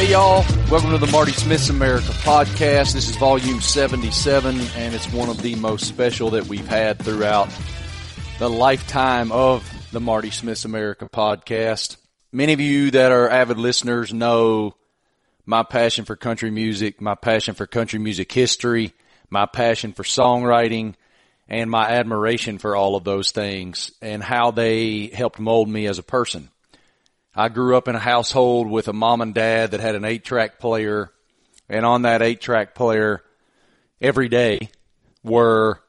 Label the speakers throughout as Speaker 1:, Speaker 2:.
Speaker 1: Hey y'all, welcome to the Marty Smith's America podcast. This is volume 77 and it's one of the most special that we've had throughout the lifetime of the Marty Smith's America podcast. Many of you that are avid listeners know my passion for country music, my passion for country music history, my passion for songwriting, and my admiration for all of those things and how they helped mold me as a person. I grew up in a household with a mom and dad that had an eight track player and on that eight track player every day were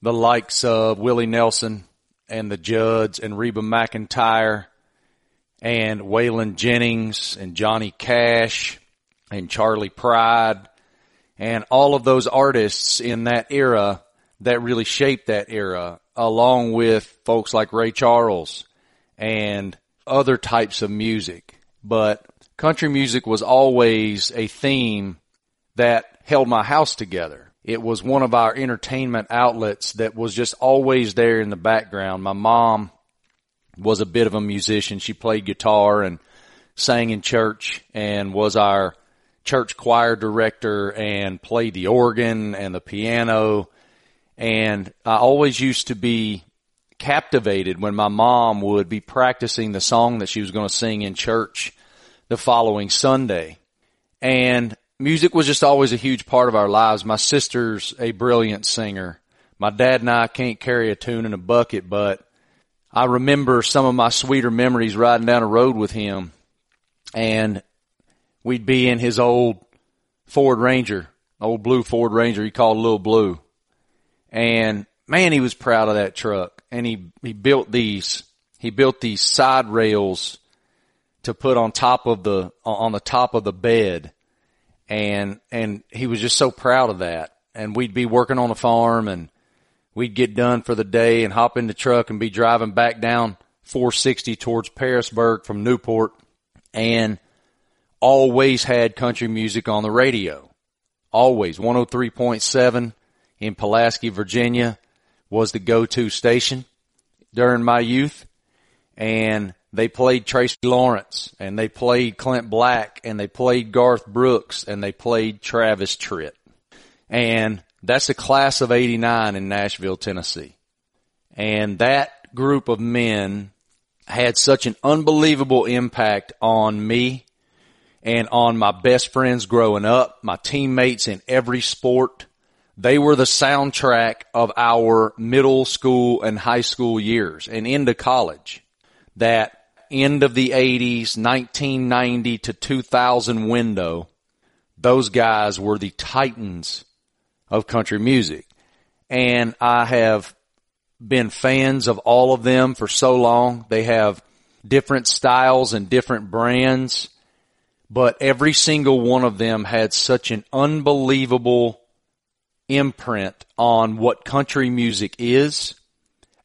Speaker 1: the likes of Willie Nelson and the Judds and Reba McEntire and Waylon Jennings and Johnny Cash and Charley Pride and all of those artists in that era that really shaped that era along with folks like Ray Charles and other types of music, but country music was always a theme that held my house together. It was one of our entertainment outlets that was just always there in the background. My mom was a bit of a musician. She played guitar and sang in church and was our church choir director and played the organ and the piano. And I always used to be captivated when my mom would be practicing the song that she was going to sing in church the following Sunday. And music was just always a huge part of our lives. My sister's a brilliant singer. My dad and I can't carry a tune in a bucket, but I remember some of my sweeter memories riding down a road with him and we'd be in his old Ford Ranger, old blue Ford Ranger he called Little Blue. And man, he was proud of that truck and he, he built these, he built these side rails to put on top of the, on the top of the bed. And, and he was just so proud of that. And we'd be working on a farm and we'd get done for the day and hop in the truck and be driving back down 460 towards Pearisburg from Newport and always had country music on the radio. Always 103.7 in Pulaski, Virginia was the go-to station during my youth. And they played Tracy Lawrence and they played Clint Black and they played Garth Brooks and they played Travis Tritt. And that's the class of 89 in Nashville, Tennessee. And that group of men had such an unbelievable impact on me and on my best friends growing up, my teammates in every sport, they were the soundtrack of our middle school and high school years and into college. That end of the 80s, 1990 to 2000 window, those guys were the titans of country music. And I have been fans of all of them for so long. They have different styles and different brands, but every single one of them had such an unbelievable imprint on what country music is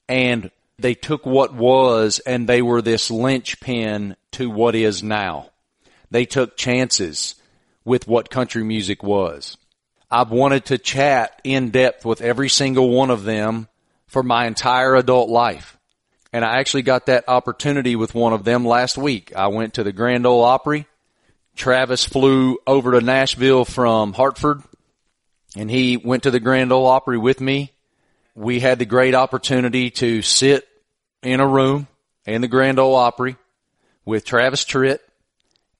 Speaker 1: and they took what was and they were this linchpin to what is now. They took chances with what country music was. I've wanted to chat in depth with every single one of them for my entire adult life. And I actually got that opportunity with one of them last week. I went to the Grand Ole Opry. Travis flew over to Nashville from Hartford and he went to the Grand Ole Opry with me. We had the great opportunity to sit in a room in the Grand Ole Opry with Travis Tritt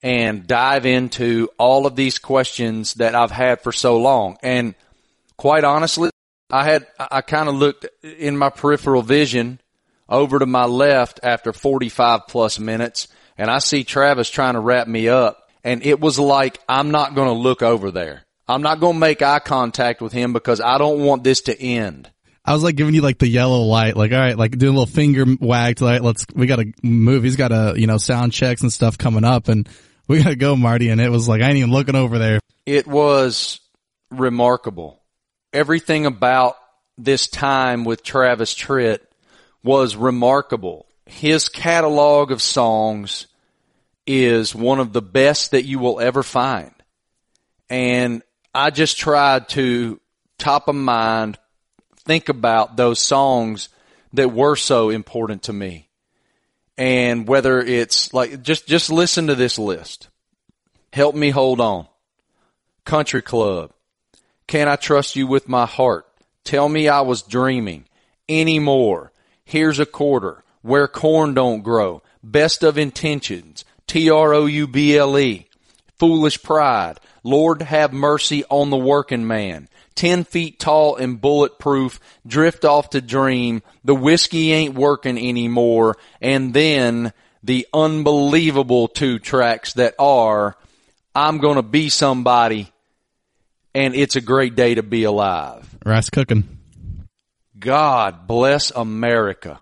Speaker 1: and dive into all of these questions that I've had for so long. And quite honestly, I had, I kind of looked in my peripheral vision over to my left after 45 plus minutes and I see Travis trying to wrap me up and it was like, I'm not going to look over there. I'm not going to make eye contact with him because I don't want this to end.
Speaker 2: I was like giving you like the yellow light, like, all right, like doing a little finger wag to like, let's, we got to move. He's got a, you know, sound checks and stuff coming up and we got to go, Marty. And it was like, I ain't even looking over there.
Speaker 1: It was remarkable. Everything about this time with Travis Tritt was remarkable. His catalog of songs is one of the best that you will ever find. And I just tried to top of mind think about those songs that were so important to me. And whether it's like just just listen to this list. Help me hold on. Country Club. Can I trust you with my heart? Tell me I was dreaming. Any more. Here's a quarter. Where corn don't grow. Best of intentions. T-R-O-U-B-L-E. Foolish pride. Lord have mercy on the working man. Ten feet tall and bulletproof. Drift off to dream. The whiskey ain't working anymore. And then the unbelievable two tracks that are I'm gonna be somebody and it's a great day to be alive.
Speaker 2: Rice cooking.
Speaker 1: God bless America.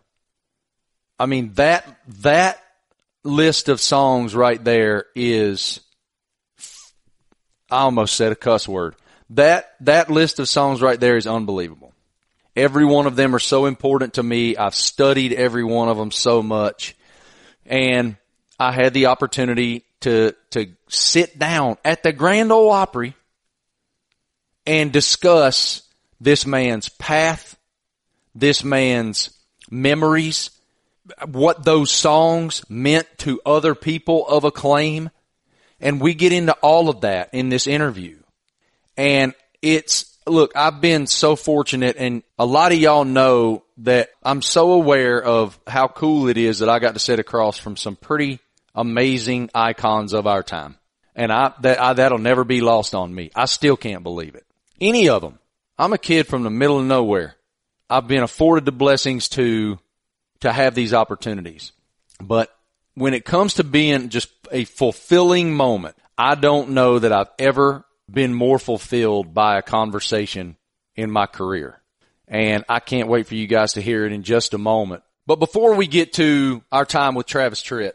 Speaker 1: I mean that that list of songs right there is I almost said a cuss word. That that list of songs right there is unbelievable. Every one of them are so important to me. I've studied every one of them so much. And I had the opportunity to to sit down at the Grand Ole Opry and discuss this man's path, this man's memories, what those songs meant to other people of acclaim. And we get into all of that in this interview. And it's, look, I've been so fortunate and a lot of y'all know that I'm so aware of how cool it is that I got to sit across from some pretty amazing icons of our time. And I, that, I, that'll never be lost on me. I still can't believe it. Any of them. I'm a kid from the middle of nowhere. I've been afforded the blessings to, to have these opportunities. But when it comes to being just a fulfilling moment, I don't know that I've ever been more fulfilled by a conversation in my career. And I can't wait for you guys to hear it in just a moment. But before we get to our time with Travis Tritt,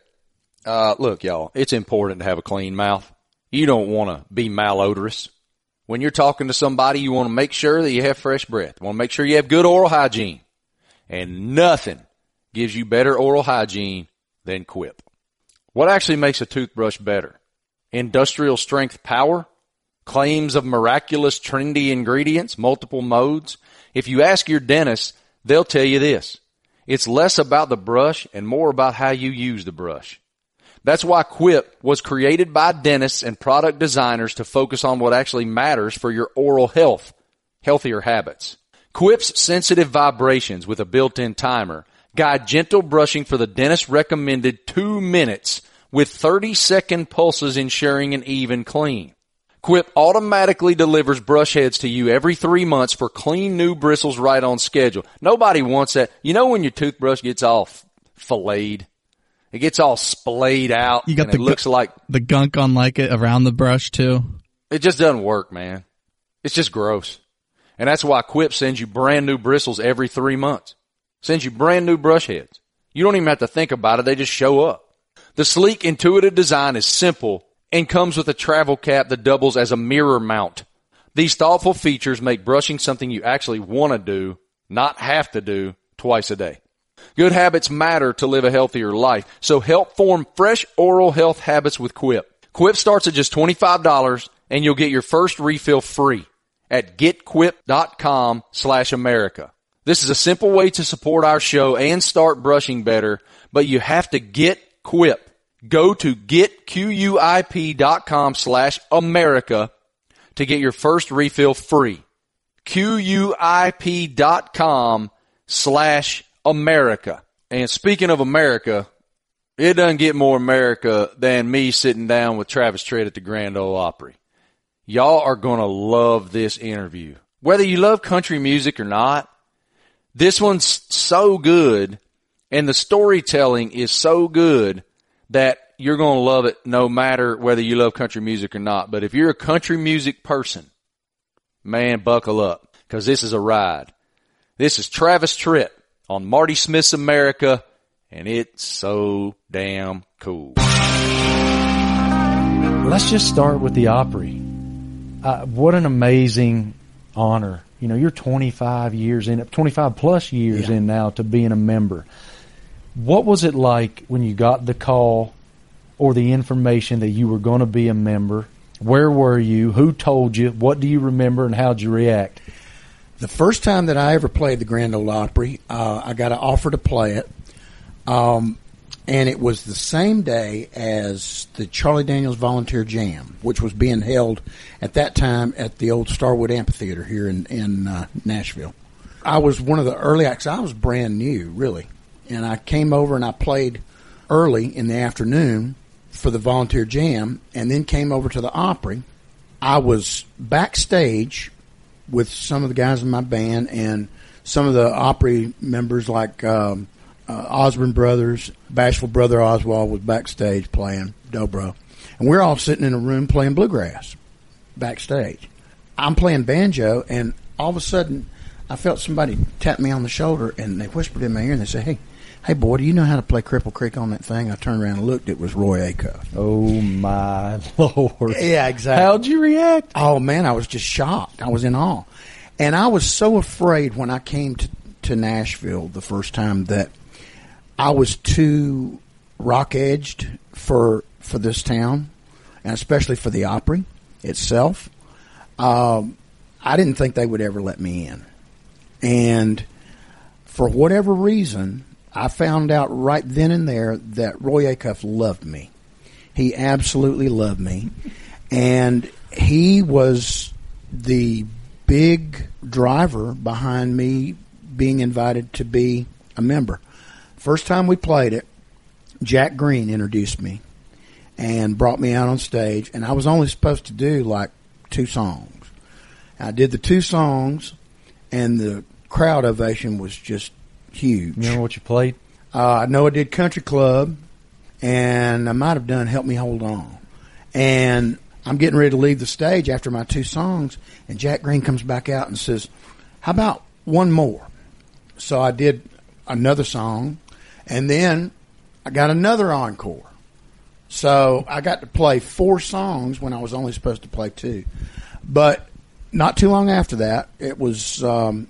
Speaker 1: uh, look, y'all, it's important to have a clean mouth. You don't want to be malodorous. When you're talking to somebody, you want to make sure that you have fresh breath. You want to make sure you have good oral hygiene. And nothing gives you better oral hygiene than Quip. What actually makes a toothbrush better? Industrial strength power? Claims of miraculous trendy ingredients, multiple modes? If you ask your dentist, they'll tell you this. It's less about the brush and more about how you use the brush. That's why Quip was created by dentists and product designers to focus on what actually matters for your oral health, healthier habits. Quip's sensitive vibrations with a built-in timer guide gentle brushing for the dentist recommended two minutes with 30 second pulses ensuring an even clean. Quip automatically delivers brush heads to you every three months for clean new bristles right on schedule. Nobody wants that. You know when your toothbrush gets all filleted? It gets all splayed out.
Speaker 2: You got the
Speaker 1: it looks
Speaker 2: gu-
Speaker 1: like
Speaker 2: the gunk on like it around the brush too.
Speaker 1: it just doesn't work, man. It's just gross. And that's why Quip sends you brand new bristles every three months. Sends you brand new brush heads. You don't even have to think about it. They just show up. The sleek, intuitive design is simple and comes with a travel cap that doubles as a mirror mount. These thoughtful features make brushing something you actually want to do, not have to do, twice a day. Good habits matter to live a healthier life. So help form fresh oral health habits with Quip. Quip starts at just $25 and you'll get your first refill free at getquip.com slash America. This is a simple way to support our show and start brushing better, but you have to get Quip. Go to getquip.com slash America to get your first refill free. QUIP.com slash America. And speaking of America, it doesn't get more America than me sitting down with Travis Tritt at the Grand Ole Opry. Y'all are going to love this interview. Whether you love country music or not, this one's so good and the storytelling is so good that you're going to love it no matter whether you love country music or not. But if you're a country music person, man, buckle up because this is a ride. This is Travis Tritt on Marty Smith's America and it's so damn cool.
Speaker 3: Let's just start with the Opry. Uh, what an amazing honor. You know, you're 25 years in, 25 plus years
Speaker 4: Yeah.
Speaker 3: in now to being a member. What was it like when you got the call or the information that you were going to be a member? Where were you? Who told you? What do you remember and how'd you react?
Speaker 4: The first time that I ever played the Grand Ole Opry, uh, I got an offer to play it. Um, and it was the same day as the Charlie Daniels Volunteer Jam, which was being held at that time at the old Starwood Amphitheater here in in uh, Nashville. I was one of the early acts. I was brand new, really, and I came over and I played early in the afternoon for the Volunteer Jam, and then came over to the Opry. I was backstage with some of the guys in my band and some of the Opry members like. Um, uh, Osborne Brothers, Bashful Brother Oswald was backstage playing dobro, and we're all sitting in a room playing bluegrass backstage. I'm playing banjo, and all of a sudden, I felt somebody tap me on the shoulder, and they whispered in my ear, and they said, "Hey, hey, boy, do you know how to play Cripple Creek on that thing?" I turned around and looked. It was Roy Acuff.
Speaker 3: Oh my lord!
Speaker 4: Yeah, exactly.
Speaker 3: How'd you react?
Speaker 4: Oh man, I was just shocked. I was in awe, and I was so afraid when I came to to Nashville the first time that I was too rock edged for for this town, and especially for the Opry itself. Um, I didn't think they would ever let me in, and for whatever reason, I found out right then and there that Roy Acuff loved me. He absolutely loved me, and he was the big driver behind me being invited to be a member. First time we played it, Jack Greene introduced me and brought me out on stage, and I was only supposed to do like two songs. I did the two songs, and the crowd ovation was just huge.
Speaker 3: You remember what you played?
Speaker 4: Uh, I know I did Country Club, and I might have done Help Me Hold On. And I'm getting ready to leave the stage after my two songs, and Jack Greene comes back out and says, How about one more? So I did another song, and then I got another encore. So I got to play four songs when I was only supposed to play two. But not too long after that, it was um,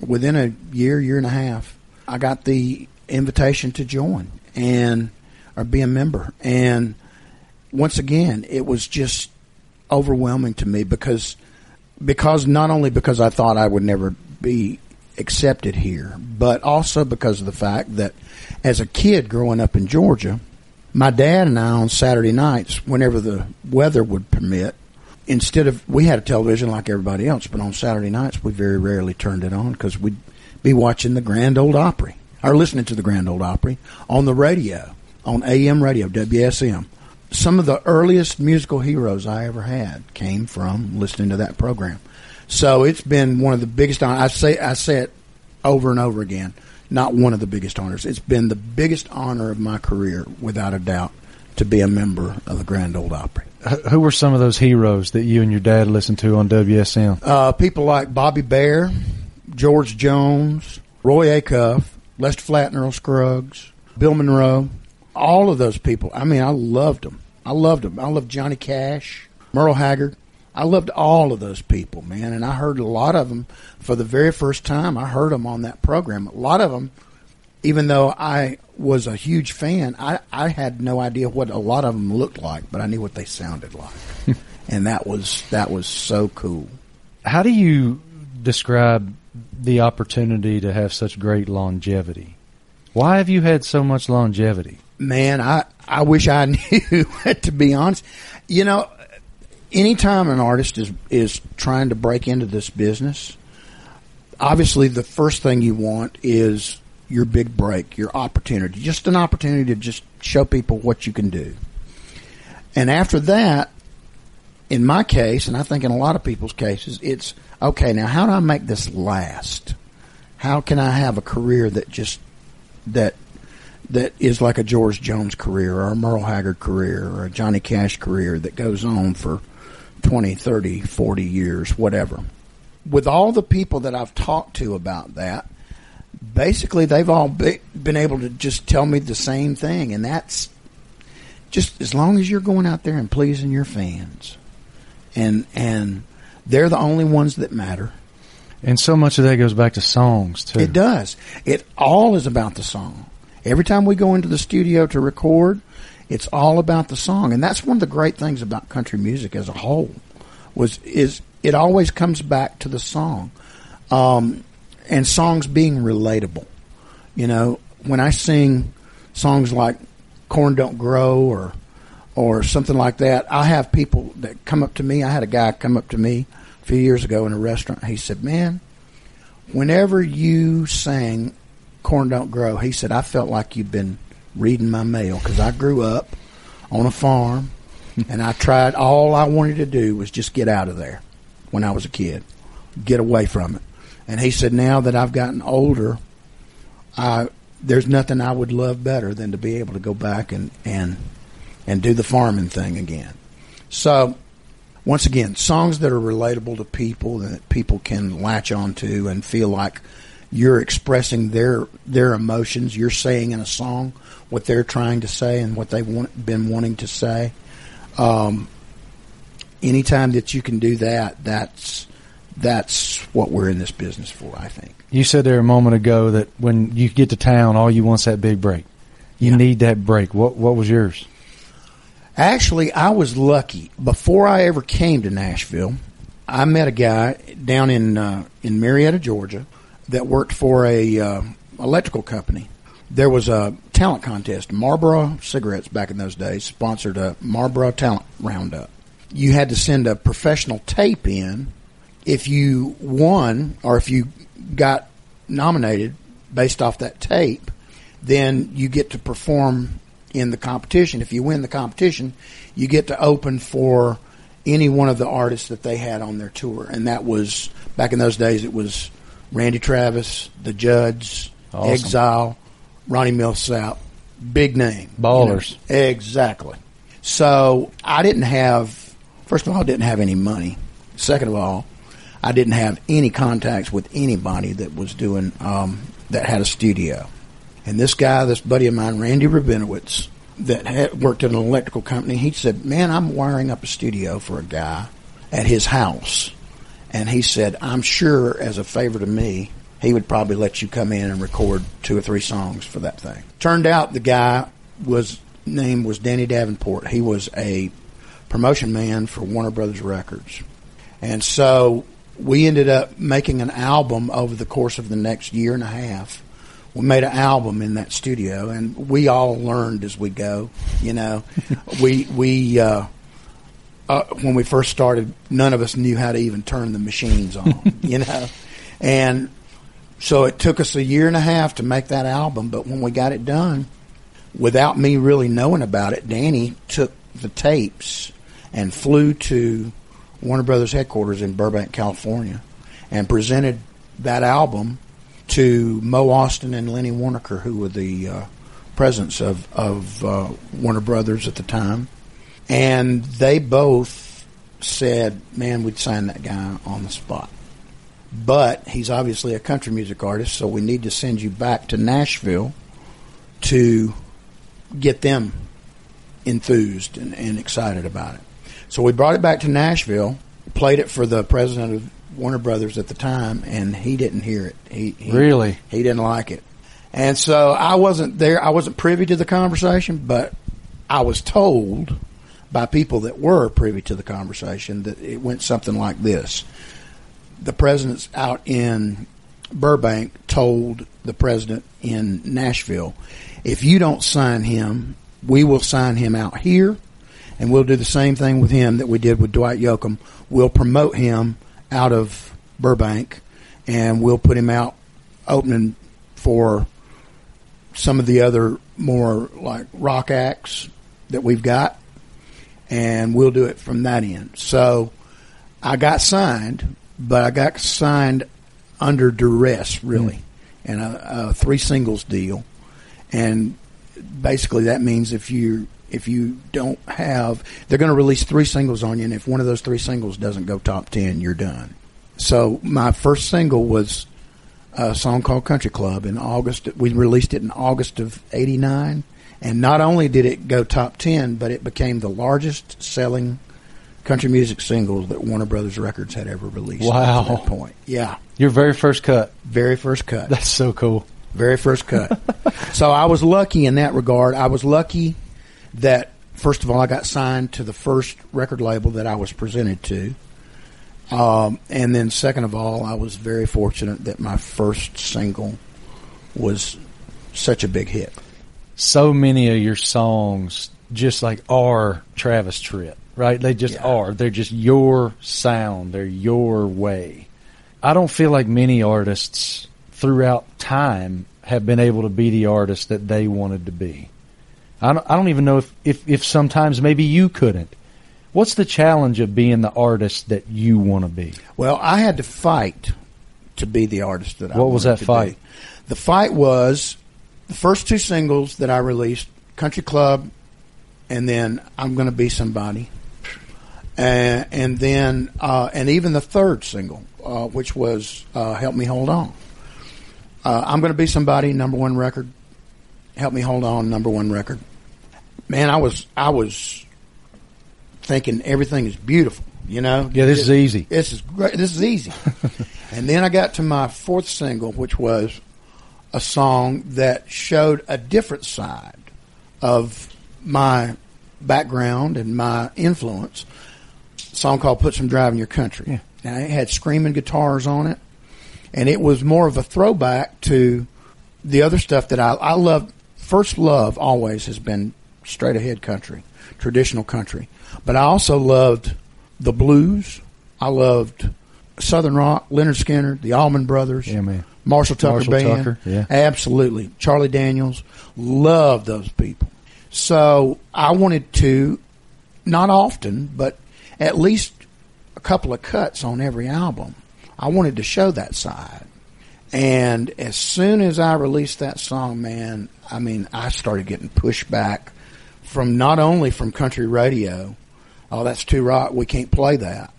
Speaker 4: within a year, year and a half, I got the invitation to join and or be a member. And once again, it was just overwhelming to me because because not only because I thought I would never be accepted here, but also because of the fact that as a kid growing up in Georgia, my dad and I on Saturday nights, whenever the weather would permit, instead of we had a television like everybody else, but on Saturday nights we very rarely turned it on because we'd be watching the Grand Ole Opry or listening to the Grand Ole Opry on the radio, on AM radio, WSM. Some of the earliest musical heroes I ever had came from listening to that program. So it's been one of the biggest. I say I say it over and over again. Not one of the biggest honors. It's been the biggest honor of my career, without a doubt, to be a member of the Grand Ole Opry.
Speaker 3: Who were some of those heroes that you and your dad listened to on WSM?
Speaker 4: Uh, people like Bobby Bare, George Jones, Roy Acuff, Lester Earl Scruggs, Bill Monroe, all of those people. I mean, I loved them. I loved them. I loved Johnny Cash, Merle Haggard. I loved all of those people, man, and I heard a lot of them for the very first time. I heard them on that program. A lot of them, even though I was a huge fan, I, I had no idea what a lot of them looked like, but I knew what they sounded like, and that was that was so cool.
Speaker 3: How do you describe the opportunity to have such great longevity? Why have you had so much longevity?
Speaker 4: Man, I I wish I knew. to be honest, you know, anytime an artist is is trying to break into this business, obviously the first thing you want is your big break, your opportunity, just an opportunity to just show people what you can do. And after that, in my case, and I think in a lot of people's cases, it's okay. Now, how do I make this last? How can I have a career that just that that is like a George Jones career or a Merle Haggard career or a Johnny Cash career that goes on for 20, 30, 40 years, whatever. With all the people that I've talked to about that, basically they've all be, been able to just tell me the same thing, and that's just as long as you're going out there and pleasing your fans, and and they're the only ones that matter.
Speaker 3: And so much of that goes back to songs too.
Speaker 4: It does. It all is about the song. Every time we go into the studio to record, it's all about the song, and that's one of the great things about country music as a whole. Was is it always comes back to the song, um, and songs being relatable. You know, when I sing songs like "Corn Don't Grow" or or something like that, I have people that come up to me. I had a guy come up to me a few years ago in a restaurant. He said, "Man, whenever you sang "Corn Don't Grow," he said, I felt like you'd been reading my mail because I grew up on a farm." and I tried all I wanted to do was just get out of there when I was a kid, get away from it. And he said, now that I've gotten older, I there's nothing I would love better than to be able to go back and and and do the farming thing again. So once again, songs that are relatable to people that people can latch onto and feel like you're expressing their their emotions. You're saying in a song what they're trying to say and what they've want, been wanting to say. Um, anytime that you can do that, that's that's what we're in this business for. I think.
Speaker 3: You said there a moment ago that when you get to town, all you want's that big break. You
Speaker 4: Yeah.
Speaker 3: need that break. What what was yours?
Speaker 4: Actually, I was lucky. Before I ever came to Nashville, I met a guy down in uh, in Marietta, Georgia, that worked for a uh, electrical company. There was a talent contest. Marlboro Cigarettes back in those days sponsored a Marlboro Talent Roundup. You had to send a professional tape in. If you won or if you got nominated based off that tape, then you get to perform in the competition. If you win the competition, you get to open for any one of the artists that they had on their tour. And that was back in those days. It was Randy Travis, The Judds,
Speaker 3: Awesome.
Speaker 4: Exile, Ronnie Milsap, big name
Speaker 3: Ballers.
Speaker 4: You know. exactly. So I didn't have. First of all, I didn't have any money. Second of all, I didn't have any contacts with anybody that was doing um, that had a studio. And this guy, this buddy of mine, Randy Rabinowitz, that had worked at an electrical company, he said, "Man, I'm wiring up a studio for a guy at his house." And he said, "I'm sure, as a favor to me, he would probably let you come in and record two or three songs for that thing." Turned out the guy was name was Danny Davenport. He was a promotion man for Warner Brothers Records. And so we ended up making an album over the course of the next year and a half. We made an album in that studio, and we all learned as we go. You know, we we uh, uh, when we first started, none of us knew how to even turn the machines on. you know, and so it took us a year and a half to make that album. But when we got it done, without me really knowing about it, Danny took the tapes and flew to Warner Brothers headquarters in Burbank, California, and presented that album to Mo Ostin and Lenny Waronker, who were the uh, presidents of of uh, Warner Brothers at the time, and they both said, "Man, we'd sign that guy on the spot." But he's obviously a country music artist, so we need to send you back to Nashville to get them enthused and, and excited about it. So we brought it back to Nashville, played it for the president of Warner Brothers at the time, and he didn't hear it. He, he
Speaker 3: Really?
Speaker 4: he didn't like it, and so I wasn't there. I wasn't privy to the conversation, but I was told by people that were privy to the conversation that it went something like this: the president's out in Burbank told the president in Nashville, if you don't sign him, we will sign him out here, and we'll do the same thing with him that we did with Dwight Yoakam. We'll promote him out of Burbank, and we'll put him out opening for some of the other more like rock acts that we've got, and we'll do it from that end. So I got signed, but I got signed under duress, really, hmm. and a, a three singles deal, and basically that means if you if you don't have, they're going to release three singles on you, and if one of those three singles doesn't go top ten, you're done. So my first single was a song called Country Club in August. We released it in August of '89, and not only did it go top ten, but it became the largest selling country music singles that Warner Brothers Records had ever released.
Speaker 3: Wow.
Speaker 4: To that point, yeah,
Speaker 3: Your very first cut.
Speaker 4: very first cut.
Speaker 3: That's so cool.
Speaker 4: Very first cut. so I was lucky in that regard. I was lucky that first of all I got signed to the first record label that I was presented to. Um, and then second of all, I was very fortunate that my first single was such a big hit.
Speaker 3: so many of your songs just like are Travis Tritt, right? They just
Speaker 4: Yeah.
Speaker 3: are. They're just your sound. They're your way. I don't feel like many artists throughout time have been able to be the artist that they wanted to be. I don't, I don't even know if, if, if sometimes maybe you couldn't. What's the challenge of being the artist that you want to be?
Speaker 4: Well, I had to fight to be the artist that I
Speaker 3: What was that fight?
Speaker 4: be. The fight was the first two singles that I released, Country Club, and then I'm going to be somebody, and, and then uh, and even the third single, uh, which was uh, Help Me Hold On. Uh, I'm going to be somebody, number one record. Help Me Hold On, number one record. Man, I was I was thinking everything is beautiful. You know,
Speaker 3: Yeah, this is easy.
Speaker 4: this is great. This is easy. and then I got to my fourth single, which was a song that showed a different side of my background and my influence. Song called "Put Some Drive in Your Country."
Speaker 3: Yeah.
Speaker 4: Now it had screaming guitars on it, and it was more of a throwback to the other stuff that I I love. First love always has been straight ahead country, traditional country, but I also loved the blues. I loved Southern rock, Lynyrd Skynyrd, the Allman Brothers,
Speaker 3: Yeah, man.
Speaker 4: Marshall Tucker
Speaker 3: Marshall
Speaker 4: Band,
Speaker 3: Tucker, yeah.
Speaker 4: absolutely. Charlie Daniels, love those people. So I wanted to, not often, but at least a couple of cuts on every album. I wanted to show that side. And as soon as I released that song, man, I mean, I started getting pushback from not only from country radio, oh, that's too rock, we can't play that,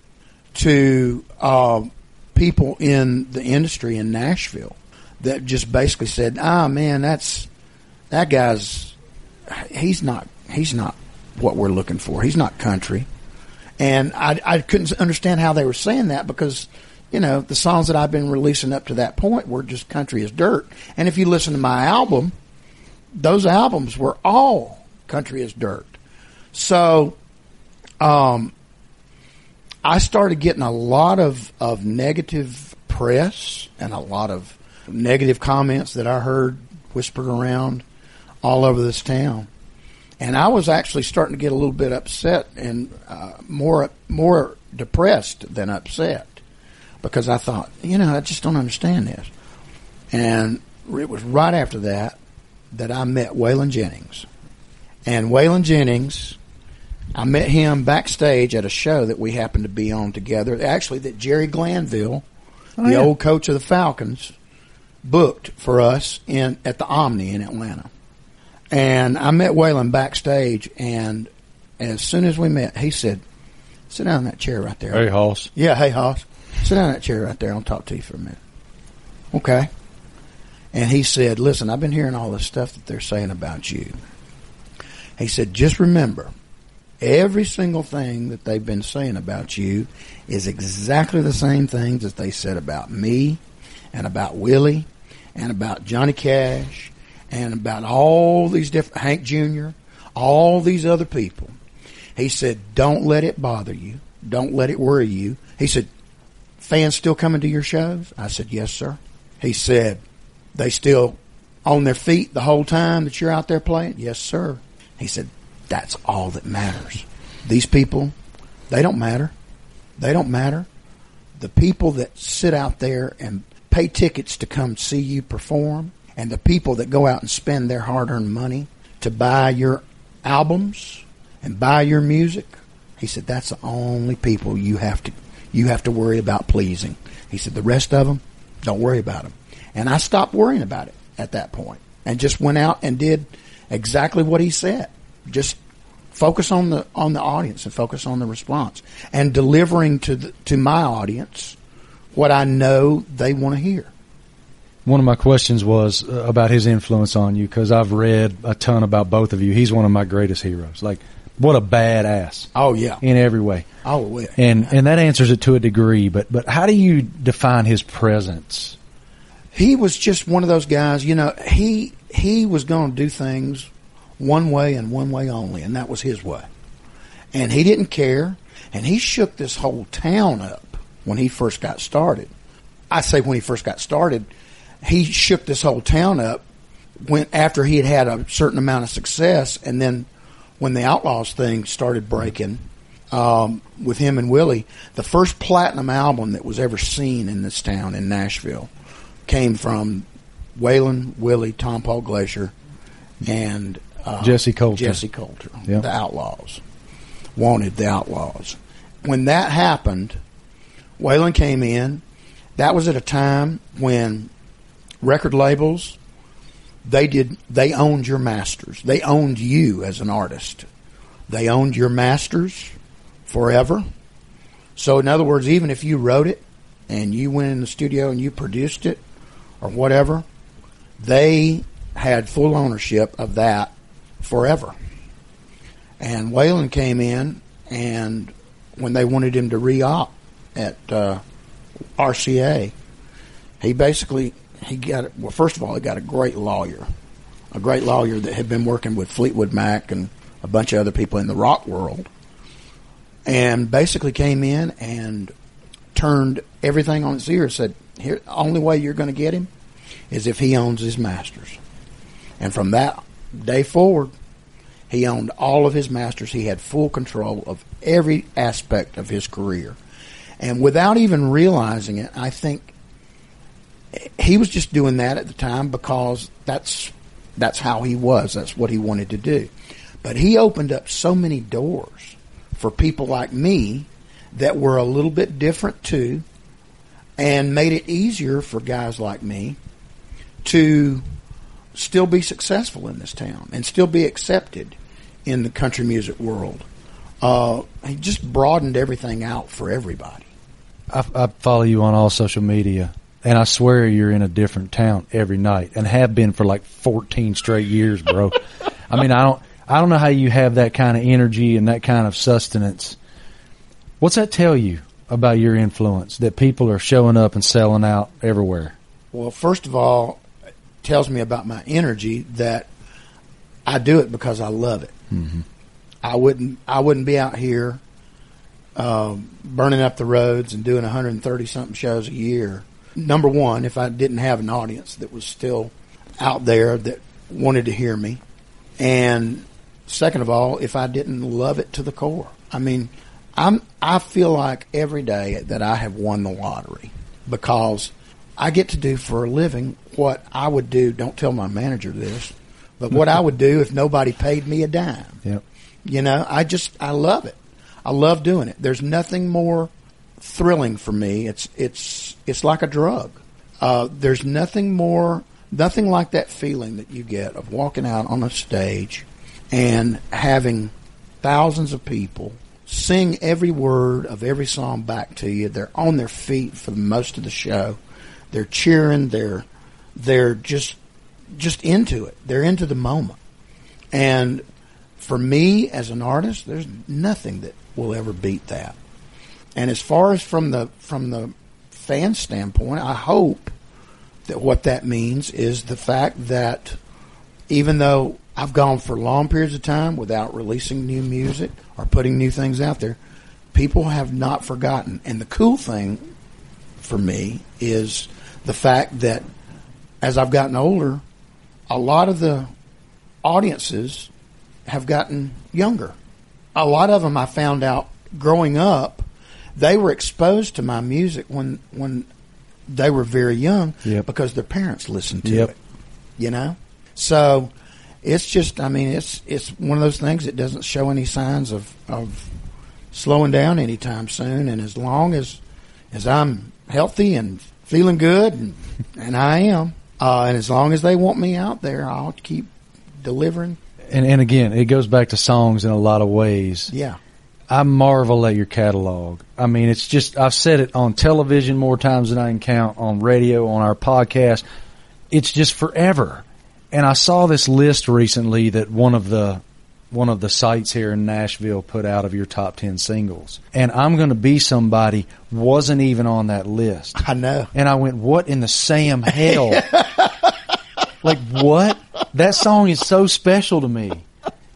Speaker 4: to uh, people in the industry in Nashville that just basically said, ah, man, that's that guy's he's not he's not what we're looking for. He's not country. And I, I couldn't understand how they were saying that because, you know, the songs that I've been releasing up to that point were just country as dirt. And if you listen to my album, those albums were all country as dirt. So, um, I started getting a lot of, of negative press and a lot of negative comments that I heard whispered around all over this town. And I was actually starting to get a little bit upset and uh, more more depressed than upset because I thought, you know, I just don't understand this. And it was right after that that I met Waylon Jennings. And Waylon Jennings, I met him backstage at a show that we happened to be on together. Actually, that Jerry Glanville, the
Speaker 3: yeah.
Speaker 4: old coach of the Falcons, booked for us in at the Omni in Atlanta. And I met Waylon backstage, and as soon as we met, he said, "Sit down in that chair right there."
Speaker 3: Hey, Hoss.
Speaker 4: Yeah, hey Hoss, sit down in that chair right there. I'll talk to you for a minute. Okay. And he said, "Listen, I've been hearing all this stuff that they're saying about you." He said, "Just remember, every single thing that they've been saying about you is exactly the same things that they said about me, and about Willie, and about Johnny Cash, and about all these different Hank Jr., all these other people." He said, "Don't let it bother you. Don't let it worry you." He said, "Fans still coming to your shows?" I said, "Yes, sir." He said, "They still on their feet the whole time that you're out there playing?" "Yes, sir." He said, "That's all that matters. These people, they don't matter. They don't matter. The people that sit out there and pay tickets to come see you perform, and the people that go out and spend their hard-earned money to buy your albums and buy your music." He said, "That's the only people you have to you have to worry about pleasing." He said, "The rest of them, don't worry about them." And I stopped worrying about it at that point and just went out and did exactly what he said. Just focus on the on the audience and focus on the response and delivering to the, to my audience what I know they want to hear.
Speaker 3: One of my questions was uh, about his influence on you because I've read a ton about both of you. He's one of my greatest heroes. Like, what a badass
Speaker 4: Oh yeah.
Speaker 3: in every way.
Speaker 4: Oh yeah.
Speaker 3: And and that answers it to a degree. But but how do you define his presence?
Speaker 4: he was just one of those guys. You know, he he was going to do things one way and one way only, and that was his way. And he didn't care, and he shook this whole town up when he first got started. I say when he first got started, he shook this whole town up when after he had had a certain amount of success, and then when the Outlaws thing started breaking um, with him and Willie, the first platinum album that was ever seen in this town in Nashville came from Waylon, Willie, Tompall Glaser, and uh,
Speaker 1: Jessi Colter.
Speaker 4: Jessi Colter,
Speaker 1: Yep.
Speaker 4: the Outlaws, wanted the Outlaws. When that happened, Waylon came in. That was at a time when record labels they did they owned your masters. They owned you as an artist. They owned your masters forever. So in other words, even if you wrote it and you went in the studio and you produced it or whatever, they had full ownership of that forever. And Waylon came in, and when they wanted him to re-op at uh, RCA, he basically he got well. First of all, he got a great lawyer, a great lawyer that had been working with Fleetwood Mac and a bunch of other people in the rock world, and basically came in and turned everything on its ear. Said, "Here, the only way you're going to get him is if he owns his masters." And from that day forward, he owned all of his masters. He had full control of every aspect of his career. And without even realizing it, I think he was just doing that at the time because that's that's how he was. That's what he wanted to do. But he opened up so many doors for people like me that were a little bit different too and made it easier for guys like me to still be successful in this town and still be accepted in the country music world. Uh, he just broadened everything out for everybody.
Speaker 1: I, I follow you on all social media, and I swear you're in a different town every night, and have been for like 14 straight years, bro. I mean, I don't, I don't know how you have that kind of energy and that kind of sustenance. What's that tell you about your influence? That people are showing up and selling out everywhere.
Speaker 4: Well, first of all, it tells me about my energy that I do it because I love it. Mm-hmm. I wouldn't I wouldn't be out here um, burning up the roads and doing 130 something shows a year. Number one, if I didn't have an audience that was still out there that wanted to hear me, and second of all, if I didn't love it to the core. I mean, I'm I feel like every day that I have won the lottery because I get to do for a living what I would do. Don't tell my manager this, but what I would do if nobody paid me a dime.
Speaker 1: Yep.
Speaker 4: You know, I just I love it. I love doing it. There's nothing more thrilling for me. It's it's it's like a drug. Uh, there's nothing more, nothing like that feeling that you get of walking out on a stage and having thousands of people sing every word of every song back to you. They're on their feet for most of the show. They're cheering. They're they're just just into it. They're into the moment. And for me as an artist, there's nothing that will ever beat that. And as far as from the from the fan standpoint, I hope that what that means is the fact that even though I've gone for long periods of time without releasing new music or putting new things out there, people have not forgotten. And the cool thing for me is the fact that as I've gotten older, a lot of the audiences have gotten younger. A lot of them I found out growing up, they were exposed to my music when when they were very young
Speaker 1: Yep.
Speaker 4: because their parents listened to
Speaker 1: Yep.
Speaker 4: it. You know? So it's just I mean it's it's one of those things that doesn't show any signs of of slowing down anytime soon and as long as as I'm healthy and feeling good and, and I am uh, and as long as they want me out there I'll keep delivering
Speaker 1: And and again, it goes back to songs in a lot of ways.
Speaker 4: yeah
Speaker 1: I marvel at your catalog. I mean, it's just, I've said it on television more times than I can count, on radio, on our podcast. It's just forever. And I saw this list recently that one of the, one of the sites here in Nashville put out of your top 10 singles. And I'm going to be somebody wasn't even on that list.
Speaker 4: I know
Speaker 1: And I went, what in the Sam hell? like what? That song is so special to me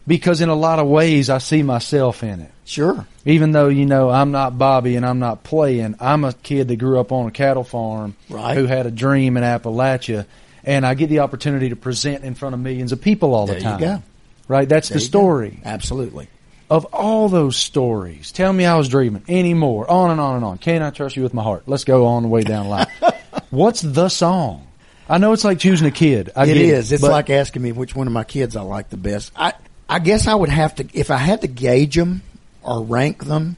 Speaker 1: because in a lot of ways I see myself in it
Speaker 4: sure
Speaker 1: even though you know I'm not Bobby and I'm not playing, I'm a kid that grew up on a cattle farm
Speaker 4: Right.
Speaker 1: who had a dream in Appalachia,
Speaker 3: and I get the opportunity to present in front of millions of people all
Speaker 4: There
Speaker 3: the
Speaker 4: you
Speaker 3: time.
Speaker 4: go.
Speaker 3: Right? That's
Speaker 4: There
Speaker 3: the
Speaker 4: you go.
Speaker 3: story
Speaker 4: Absolutely.
Speaker 3: of all those stories. Tell me I was dreaming anymore. On and on and on. Can I trust you with my heart? Let's go on the way down the line. What's the song? I know it's like choosing a kid. I
Speaker 4: It. It's like asking me which one of my kids I like the best. I I guess I would have to if I had to gauge them or rank them,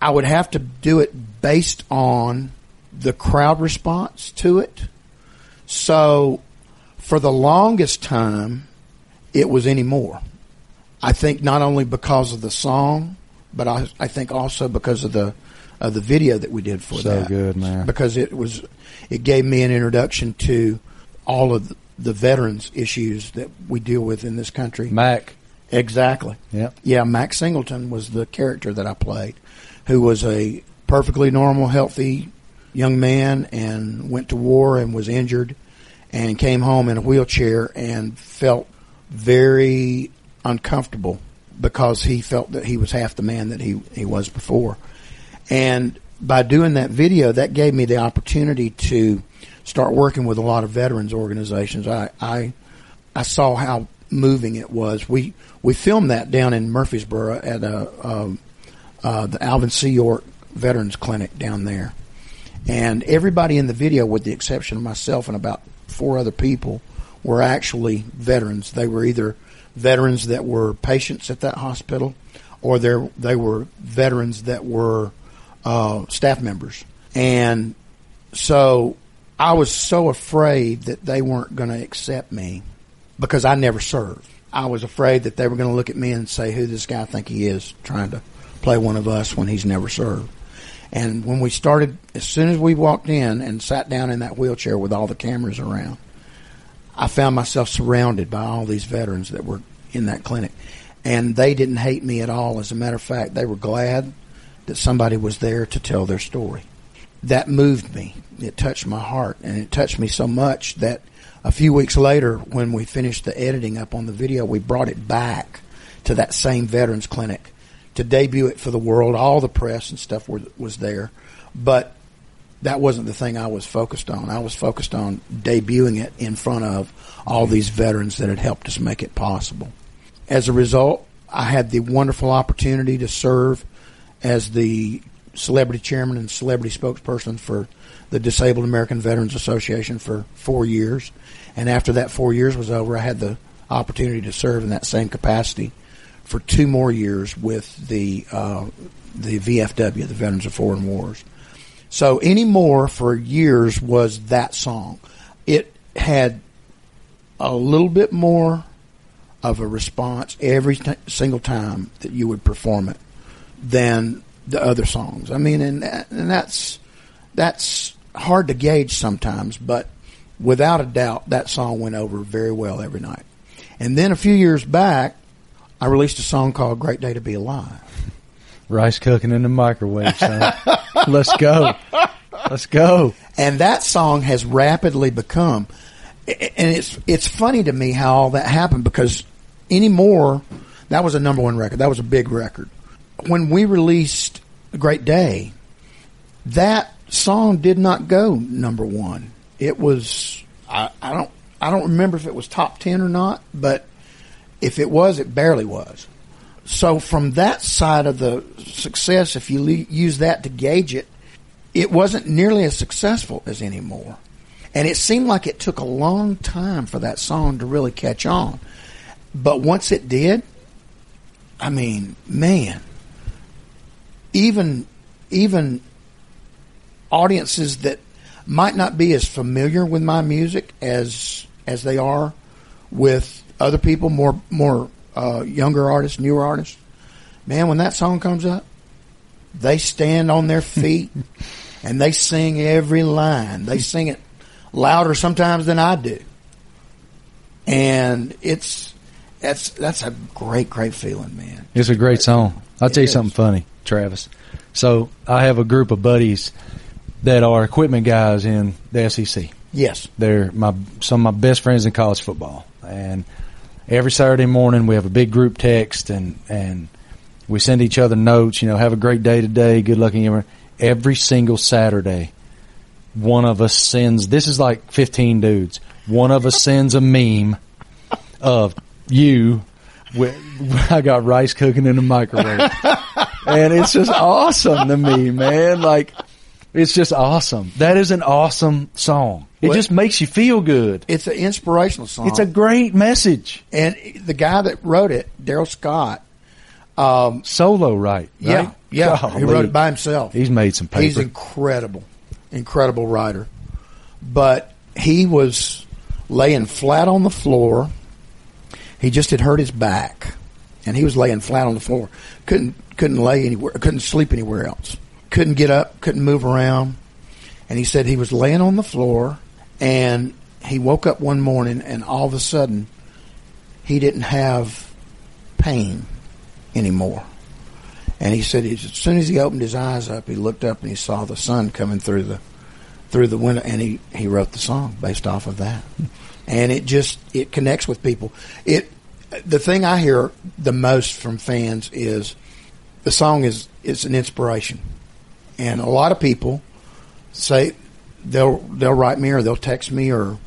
Speaker 4: I would have to do it based on the crowd response to it. So for the longest time, it was anymore. I think not only because of the song, but I, I think also because of the of the video that we did for
Speaker 3: So
Speaker 4: that.
Speaker 3: good, man.
Speaker 4: Because it was it gave me an introduction to all of the veterans issues that we deal with in this country.
Speaker 3: Mac.
Speaker 4: Exactly.
Speaker 3: Yep.
Speaker 4: Yeah, Max Singleton was the character that I played, who was a perfectly normal, healthy young man and went to war and was injured and came home in a wheelchair and felt very uncomfortable because he felt that he was half the man that he, he was before. And by doing that video, that gave me the opportunity to start working with a lot of veterans organizations. I, I, I saw how moving it was. We we filmed that down in Murfreesboro at a, um, uh, the Alvin C. York Veterans Clinic down there, and everybody in the video, with the exception of myself and about four other people, were actually veterans. They were either veterans that were patients at that hospital, or they they were veterans that were uh, staff members, and so I was so afraid that they weren't going to accept me because I never served. I was afraid that they were going to look at me and say, "Who this guy think he is, trying to play one of us when he's never served." And when we started, as soon as we walked in and sat down in that wheelchair with all the cameras around, I found myself surrounded by all these veterans that were in that clinic, and they didn't hate me at all. As a matter of fact, they were glad that somebody was there to tell their story. That moved me. It touched my heart, and it touched me so much that a few weeks later, when we finished the editing up on the video, we brought it back to that same veterans clinic to debut it for the world. All the press and stuff were, was there, but that wasn't the thing I was focused on. I was focused on debuting it in front of all these veterans that had helped us make it possible. As a result, I had the wonderful opportunity to serve as the celebrity chairman and celebrity spokesperson for the Disabled American Veterans Association for four years. And after that four years was over, I had the opportunity to serve in that same capacity for two more years with the uh, the VFW, the Veterans of Foreign Wars. So anymore for years was that song. It had a little bit more of a response every t- single time that you would perform it than the other songs. I mean, and and that's that's hard to gauge sometimes, but without a doubt, that song went over very well every night. And then a few years back, I released a song called "Great Day to Be Alive."
Speaker 3: Rice cooking in the microwave, son. Let's go. Let's go.
Speaker 4: and that song has rapidly become and it's it's funny to me how all that happened because anymore that was a number one record that was a big record when we released great day that song did not go number one it was I, I don't i don't remember if it was top 10 or not but if it was it barely was so from that side of the success if you le- use that to gauge it it wasn't nearly as successful as anymore. And it seemed like it took a long time for that song to really catch on. But once it did, I mean, man, even even audiences that might not be as familiar with my music as as they are with other people, more more uh, younger artists, newer artists. Man, when that song comes up, they stand on their feet and they sing every line. They sing it louder sometimes than I do. And it's that's that's a great, great feeling, man.
Speaker 3: It's a great song. I'll tell you something funny, Travis. So I have a group of buddies that are equipment guys in the SEC.
Speaker 4: Yes.
Speaker 3: They're my some of my best friends in college football, and every Saturday morning we have a big group text and and we send each other notes. You know, have a great day today. Good luck in your every single Saturday. One of us sends. This is like fifteen dudes. one of us sends a meme of you. With, I got rice cooking in the microwave, and it's just awesome to me, man. Like, it's just awesome. That is an awesome song. It just makes you feel good.
Speaker 4: It's an inspirational song.
Speaker 3: It's a great message.
Speaker 4: and the guy that wrote it, Darrell Scott. Um,
Speaker 3: Solo, right?
Speaker 4: yeah,
Speaker 3: right?
Speaker 4: yeah, he
Speaker 3: Golly.
Speaker 4: wrote it by himself.
Speaker 3: He's made some paper.
Speaker 4: He's incredible, incredible writer. But he was laying flat on the floor. He just had hurt his back, and he was laying flat on the floor. couldn't couldn't lay anywhere. Couldn't sleep anywhere else. Couldn't get up. Couldn't move around. And he said he was laying on the floor, and he woke up one morning, and all of a sudden, he didn't have pain anymore. And he said as soon as he opened his eyes up, he looked up and he saw the sun coming through the through the window, and he he wrote the song based off of that. And it just it connects with people. It the thing I hear the most from fans is the song is it's an inspiration, and a lot of people say they'll they'll write me or they'll text me or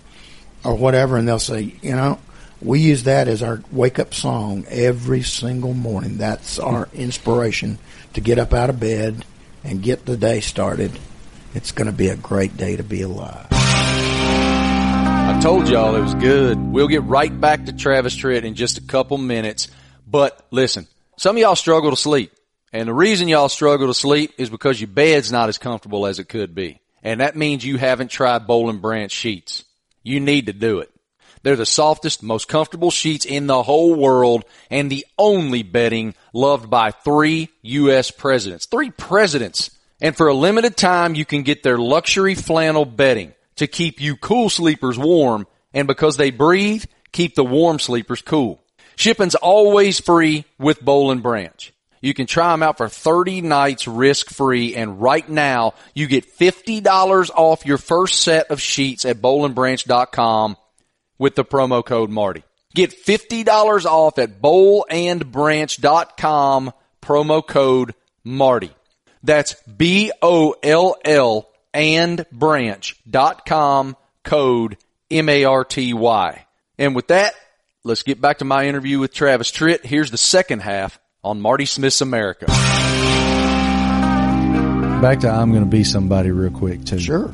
Speaker 4: or whatever, and they'll say, you know, we use that as our wake up song every single morning. That's our inspiration to get up out of bed and get the day started. It's going to be a great day to be alive.
Speaker 1: I told y'all it was good. We'll get right back to Travis Tritt in just a couple minutes. But listen, some of y'all struggle to sleep. And the reason y'all struggle to sleep is because your bed's not as comfortable as it could be. And that means you haven't tried Boll and Branch sheets. You need to do it. They're the softest, most comfortable sheets in the whole world and the only bedding loved by three U.S. presidents. Three presidents. And for a limited time, you can get their luxury flannel bedding to keep you cool sleepers warm. And because they breathe, keep the warm sleepers cool. Shipping's always free with Boll and Branch. You can try them out for 30 nights risk free and right now you get $50 off your first set of sheets at bollandbranch.com with the promo code Marty. Get $50 off at bollandbranch.com promo code Marty. That's B-O-L-L and branch.com code M-A-R-T-Y. And with that, let's get back to my interview with Travis Tritt. Here's the second half on Marty Smith's America.
Speaker 3: Back to I'm going to be somebody real quick too.
Speaker 4: Sure.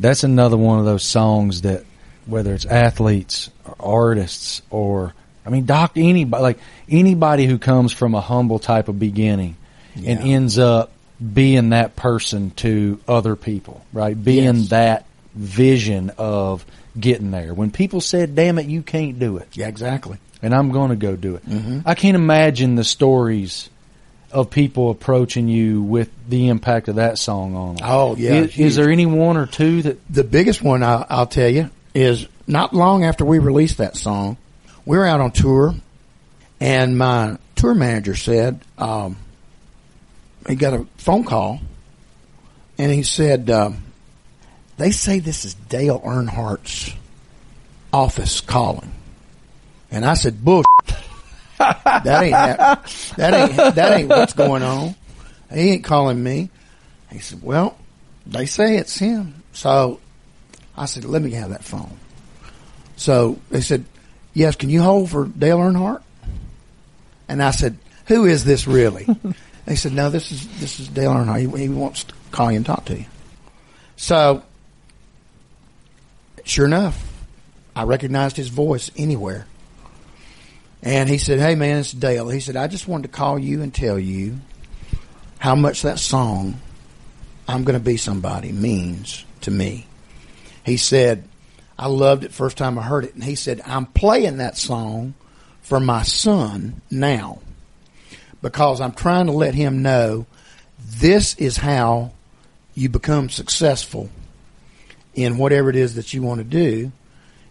Speaker 3: That's another one of those songs that whether it's athletes or artists or I mean doc anybody like anybody who comes from a humble type of beginning and ends up being that person to other people, right? Being
Speaker 4: Yes.
Speaker 3: that vision of getting there. When people said, "Damn it, you can't do it."
Speaker 4: Yeah, exactly.
Speaker 3: and I'm going to go do it.
Speaker 4: Mm-hmm.
Speaker 3: I can't imagine the stories of people approaching you with the impact of that song on them.
Speaker 4: Oh, yeah,
Speaker 3: Is, is there any one or two that?
Speaker 4: The biggest one I, I'll tell you is not long after we released that song, we were out on tour, and my tour manager said um, he got a phone call, and he said um, they say this is Dale Earnhardt's office calling, and I said bull. that ain't hap- that ain't that ain't what's going on. He ain't calling me. He said, "Well, they say it's him." So I said, "Let me have that phone." So they said, "Yes, can you hold for Dale Earnhardt?" And I said, "Who is this really?" they said, "No, this is this is Dale Earnhardt. He, he wants to call you and talk to you." So, sure enough, I recognized his voice anywhere. And he said, Hey man, it's Dale. He said, I just wanted to call you and tell you how much that song, I'm going to be somebody, means to me. He said, I loved it first time I heard it. And he said, I'm playing that song for my son now because I'm trying to let him know this is how you become successful in whatever it is that you want to do.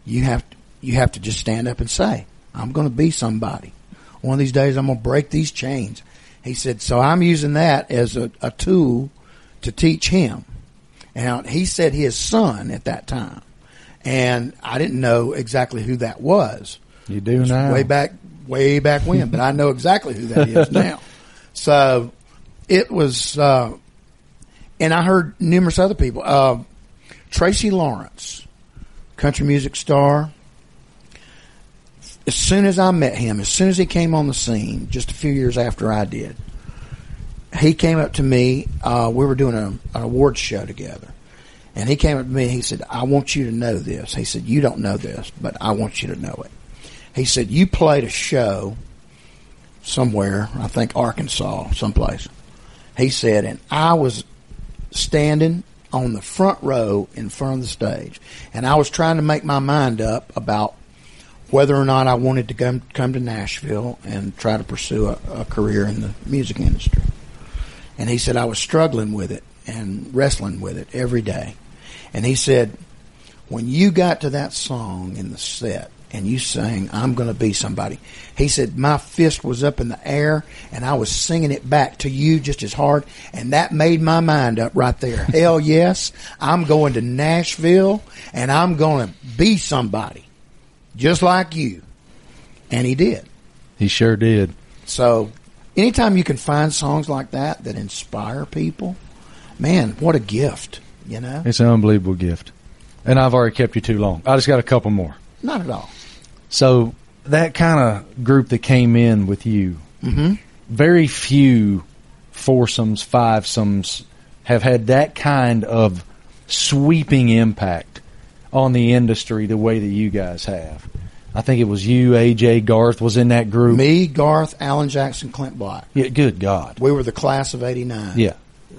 Speaker 4: You have to, you have to just stand up and say, I'm going to be somebody. One of these days I'm going to break these chains. He said, so I'm using that as a, a tool to teach him. And he said his son at that time. And I didn't know exactly who that was.
Speaker 3: You do now.
Speaker 4: Way back, way back when, but I know exactly who that is now. So it was, uh, and I heard numerous other people. Uh, Tracy Lawrence country music star. As soon as I met him, as soon as he came on the scene, just a few years after I did, he came up to me. Uh, we were doing a, an awards show together. And he came up to me and he said, I want you to know this. He said, You don't know this, but I want you to know it. He said, You played a show somewhere, I think Arkansas, someplace. He said, and I was standing on the front row in front of the stage, and I was trying to make my mind up about whether or not I wanted to come come to Nashville and try to pursue a, a career in the music industry. And he said I was struggling with it and wrestling with it every day. And he said, when you got to that song in the set and you sang, I'm going to be somebody, he said, my fist was up in the air and I was singing it back to you just as hard. And that made my mind up right there. Hell yes, I'm going to Nashville and I'm going to be somebody just like you. And he did.
Speaker 1: He sure did.
Speaker 4: So anytime you can find songs like that that inspire people, man, what a gift, you know?
Speaker 1: It's an unbelievable gift. And I've already kept you too long. I just got a couple more.
Speaker 4: Not at all.
Speaker 1: So that kind of group that came in with you,
Speaker 4: Mhm.
Speaker 1: very few foursomes, fivesomes have had that kind of sweeping impact on the industry the way that you guys have. I think it was you, AJ, Garth was in that group.
Speaker 4: Me, Garth, Alan Jackson, Clint Black.
Speaker 1: Yeah, good God.
Speaker 4: We were the class of 89.
Speaker 1: Yeah.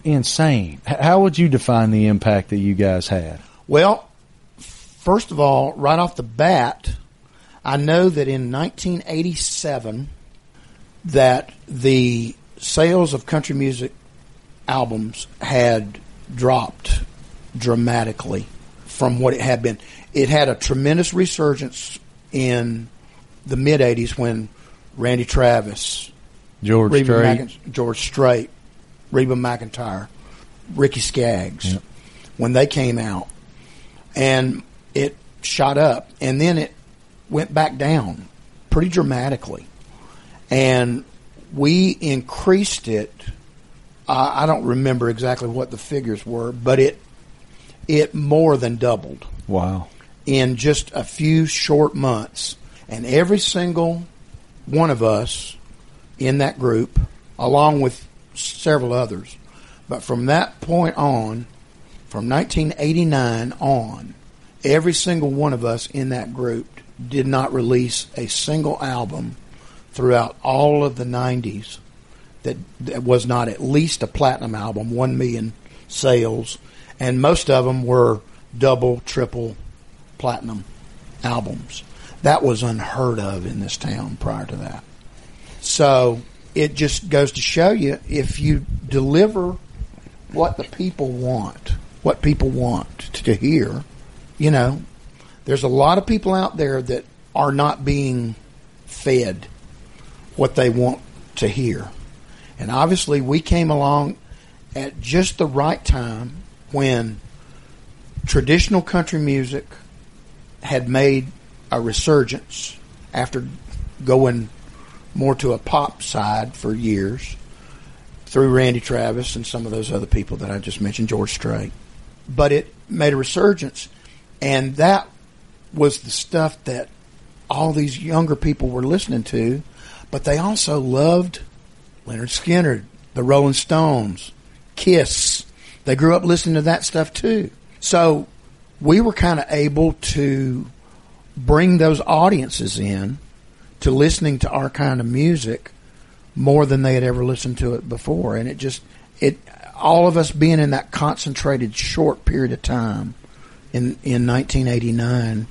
Speaker 1: Insane. How would you define the impact that you guys had?
Speaker 4: Well, first of all, right off the bat, I know that in 1987 that the sales of country music albums had dropped dramatically from what it had been. It had a tremendous resurgence in the mid 80s when Randy Travis,
Speaker 1: George
Speaker 4: Reba
Speaker 1: Strait.
Speaker 4: George Strait, Reba McEntire, Ricky Skaggs,
Speaker 1: Yep.
Speaker 4: when they came out, and it shot up, and then it went back down pretty dramatically, and we increased it. Uh, I don't remember exactly what the figures were, but it it more than doubled
Speaker 1: Wow.
Speaker 4: in just a few short months. And every single one of us in that group, along with several others, but from that point on, from 1989 on, every single one of us in that group did not release a single album throughout all of the 90s that, that was not at least a platinum album, 1 million sales, and most of them were double, triple platinum albums. That was unheard of in this town prior to that. So it just goes to show you if you deliver what the people want, what people want to hear, you know, there's a lot of people out there that are not being fed what they want to hear. And obviously, we came along at just the right time when traditional country music had made a resurgence after going more to a pop side for years through Randy Travis and some of those other people that I just mentioned, George Strait. But it made a resurgence, and that was the stuff that all these younger people were listening to, but they also loved Lynyrd Skynyrd, the Rolling Stones, Kiss. They grew up listening to that stuff too. So we were kind of able to bring those audiences in to listening to our kind of music more than they had ever listened to it before. And it just, it, all of us being in that concentrated short period of time in, in 1989,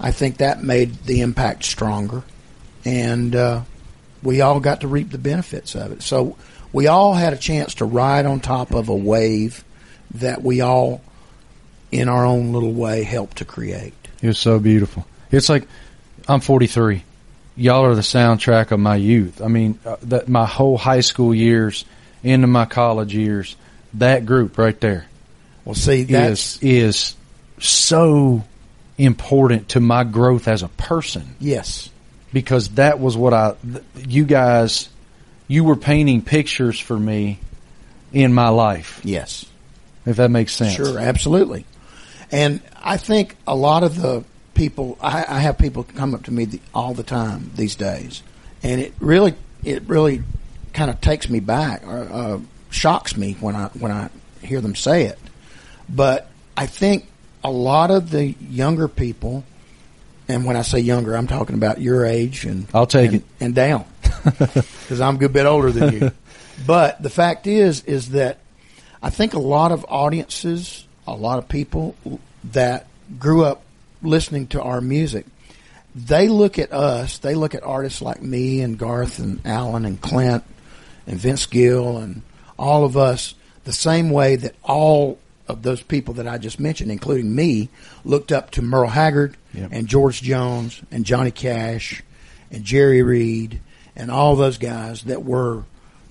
Speaker 4: I think that made the impact stronger. And, uh, we all got to reap the benefits of it. So we all had a chance to ride on top of a wave that we all, in our own little way, helped to create.
Speaker 1: It was so beautiful. It's like I'm 43. Y'all are the soundtrack of my youth. I mean, uh, that my whole high school years into my college years, that group right there
Speaker 4: Well, see, that's
Speaker 1: is is so important to my growth as a person
Speaker 4: yes,
Speaker 1: because that was what I you guys you were painting pictures for me in my life
Speaker 4: yes.
Speaker 1: if that makes sense.
Speaker 4: Sure, absolutely. And I think a lot of the people, I, I have people come up to me the, all the time these days, and it really, it really kind of takes me back or uh, shocks me when I when I hear them say it. But I think a lot of the younger people, and when I say younger, I'm talking about your age and
Speaker 1: I'll take
Speaker 4: and,
Speaker 1: it.
Speaker 4: and down because I'm a good bit older than you. but the fact is, is that I think a lot of audiences, a lot of people that grew up listening to our music, they look at us, they look at artists like me and Garth and Alan and Clint and Vince Gill and all of us the same way that all of those people that I just mentioned, including me, looked up to Merle Haggard
Speaker 1: Yep.
Speaker 4: and George Jones and Johnny Cash and Jerry Reed and all those guys that were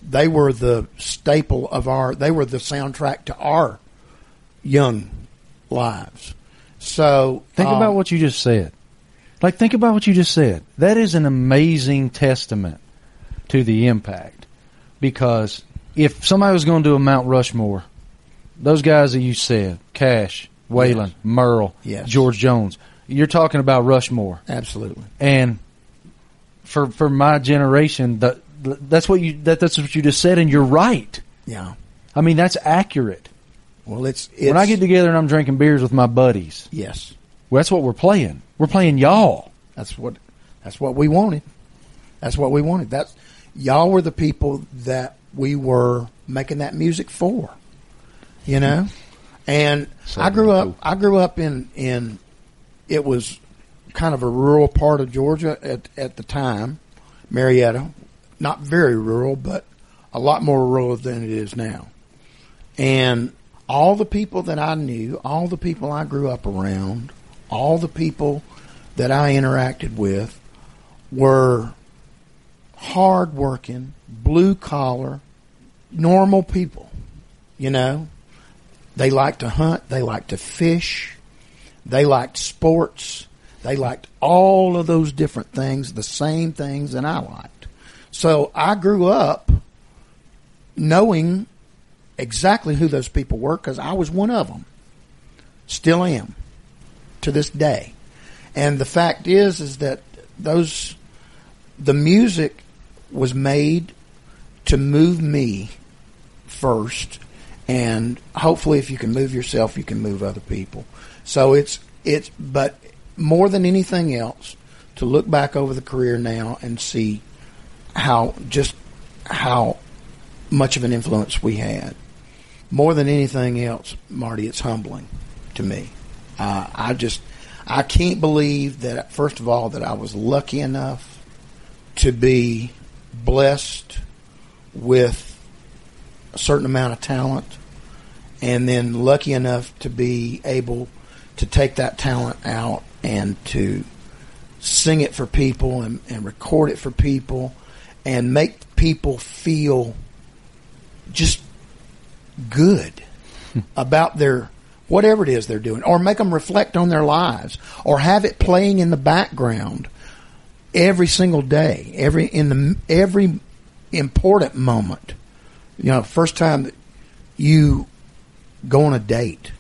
Speaker 4: they were the staple of our they were the soundtrack to our young lives. So
Speaker 1: Think
Speaker 4: um,
Speaker 1: about what you just said. Like, think about what you just said. That is an amazing testament to the impact. Because if somebody was going to do a Mount Rushmore, those guys that you said, Cash, Waylon,
Speaker 4: Yes.
Speaker 1: Merle,
Speaker 4: Yes.
Speaker 1: George Jones, you're talking about Rushmore.
Speaker 4: absolutely.
Speaker 1: And for for my generation, that that's what you that, that's what you just said, and you're right.
Speaker 4: Yeah.
Speaker 1: I mean, that's accurate.
Speaker 4: Well, it's, it's
Speaker 1: when I get together and I'm drinking beers with my buddies,
Speaker 4: yes,
Speaker 1: well, that's what we're playing. We're playing y'all.
Speaker 4: that's what that's what we wanted. That's what we wanted. That's y'all were the people that we were making that music for. You know, and I grew up. I grew up in in it was kind of a rural part of Georgia at at the time, Marietta. Not very rural, but a lot more rural than it is now. And all the people that I knew, all the people I grew up around, all the people that I interacted with were hard working, blue collar, normal people. You know, they liked to hunt, they liked to fish, they liked sports, they liked all of those different things, the same things that I liked. So I grew up knowing exactly who those people were because I was one of them. Still am to this day. And the fact is, is that those, the music was made to move me first. And hopefully if you can move yourself, you can move other people. So it's, it's, but more than anything else, to look back over the career now and see how, just how much of an influence we had. More than anything else, Marty, it's humbling to me. Uh, I just, I can't believe that, first of all, that I was lucky enough to be blessed with a certain amount of talent and then lucky enough to be able to take that talent out and to sing it for people and, and record it for people and make people feel just good about their whatever it is they're doing or make them reflect on their lives or have it playing in the background every single day every in the every important moment you know first time that you go on a date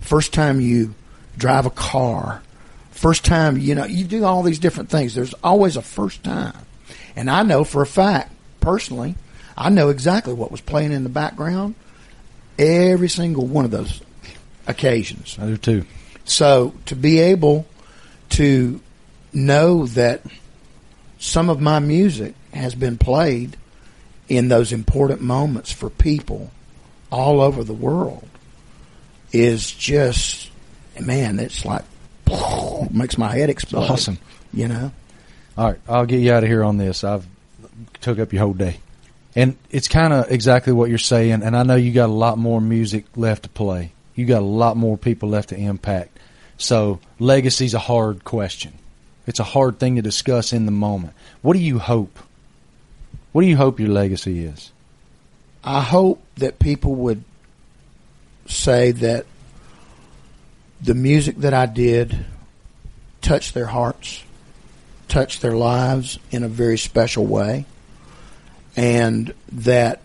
Speaker 4: first time you drive a car first time you know you do all these different things. There's always a first time. And i know for a fact personally i know exactly what was playing in the background every single one of those occasions.
Speaker 1: I do too.
Speaker 4: so to be able to know that some of my music has been played in those important moments for people all over the world is just man, it's like makes my head explode.
Speaker 1: Awesome.
Speaker 4: You know?
Speaker 1: All right, I'll get you out of here on this. I've took up your whole day. And it's kind of exactly what you're saying, and I know you got a lot more music left to play. You got a lot more people left to impact. So, legacy's a hard question. It's a hard thing to discuss in the moment. What do you hope? What do you hope your legacy is?
Speaker 4: I hope that people would say that the music that I did touched their hearts, touched their lives in a very special way, and that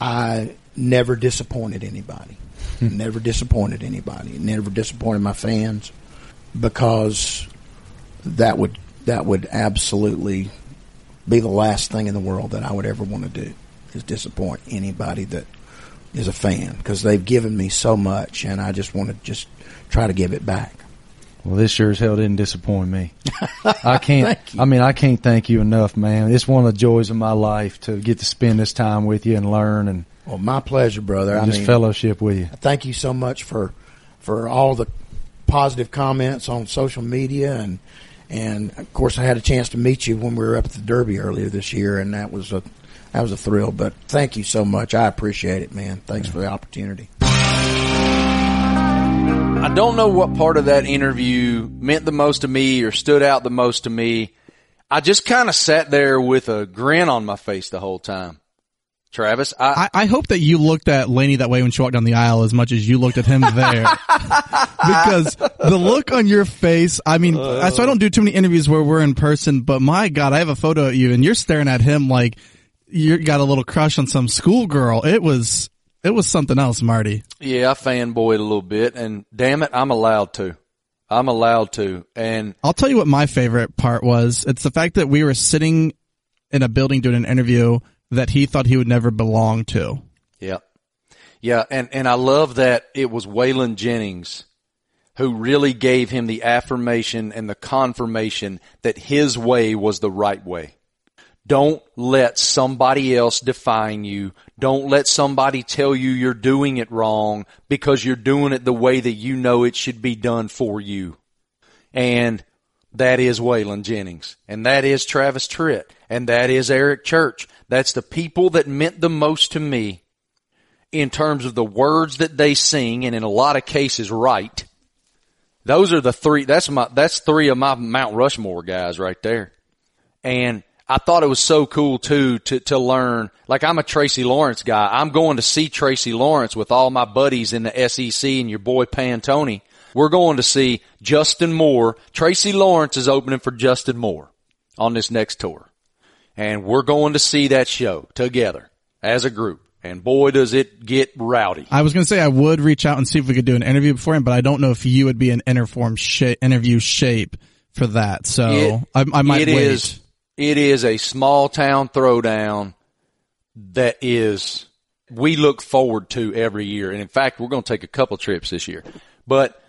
Speaker 4: I never disappointed anybody. Hmm. never disappointed anybody. Never disappointed my fans. because that would that would absolutely be the last thing in the world that I would ever want to do is disappoint anybody that is a fan because they've given me so much and I just want to just try to give it back.
Speaker 3: Well, this sure as hell didn't disappoint me. I can't.
Speaker 4: Thank you.
Speaker 3: I mean, I can't thank you enough, man. It's one of the joys of my life to get to spend this time with you and learn and
Speaker 4: Well, my pleasure, brother. I
Speaker 3: just
Speaker 4: mean,
Speaker 3: fellowship with you.
Speaker 4: thank you so much for for all the positive comments on social media and and of course I had a chance to meet you when we were up at the Derby earlier this year and that was a that was a thrill. But thank you so much. I appreciate it, man. Thanks for the opportunity.
Speaker 1: I don't know what part of that interview meant the most to me or stood out the most to me. I just kind of sat there with a grin on my face the whole time. Travis, I,
Speaker 2: I, I hope that you looked at Laney that way when she walked down the aisle as much as you looked at him there. because the look on your face, I mean, I- so I don't do too many interviews where we're in person, but my God, I have a photo of you and you're staring at him like you got a little crush on some schoolgirl. It was, it was something else, Marty.
Speaker 1: yeah, I fanboyed a little bit and damn it, I'm allowed to. I'm allowed to. And
Speaker 2: I'll tell you what my favorite part was. It's the fact that we were sitting in a building doing an interview that he thought he would never belong to.
Speaker 1: Yeah. Yeah. And, and I love that it was Waylon Jennings who really gave him the affirmation and the confirmation that his way was the right way. Don't let somebody else define you. Don't let somebody tell you you're doing it wrong because you're doing it the way that you know it should be done for you. And that is Waylon Jennings. And that is Travis Tritt. And that is Eric Church. That's the people that meant the most to me in terms of the words that they sing and in a lot of cases write. Those are the three, that's my, that's three of my Mount Rushmore guys right there. And I thought it was so cool too to, to learn, like I'm a Tracy Lawrence guy. I'm going to see Tracy Lawrence with all my buddies in the SEC and your boy Pantone. We're going to see Justin Moore. Tracy Lawrence is opening for Justin Moore on this next tour. And we're going to see that show together as a group. And boy, does it get rowdy.
Speaker 2: I was going to say I would reach out and see if we could do an interview before him, but I don't know if you would be in interform shape, interview shape for that. So
Speaker 1: It-
Speaker 2: I, I might
Speaker 1: It
Speaker 2: wait.
Speaker 1: is- it is a small town throwdown that is we look forward to every year. And in fact, we're going to take a couple trips this year. But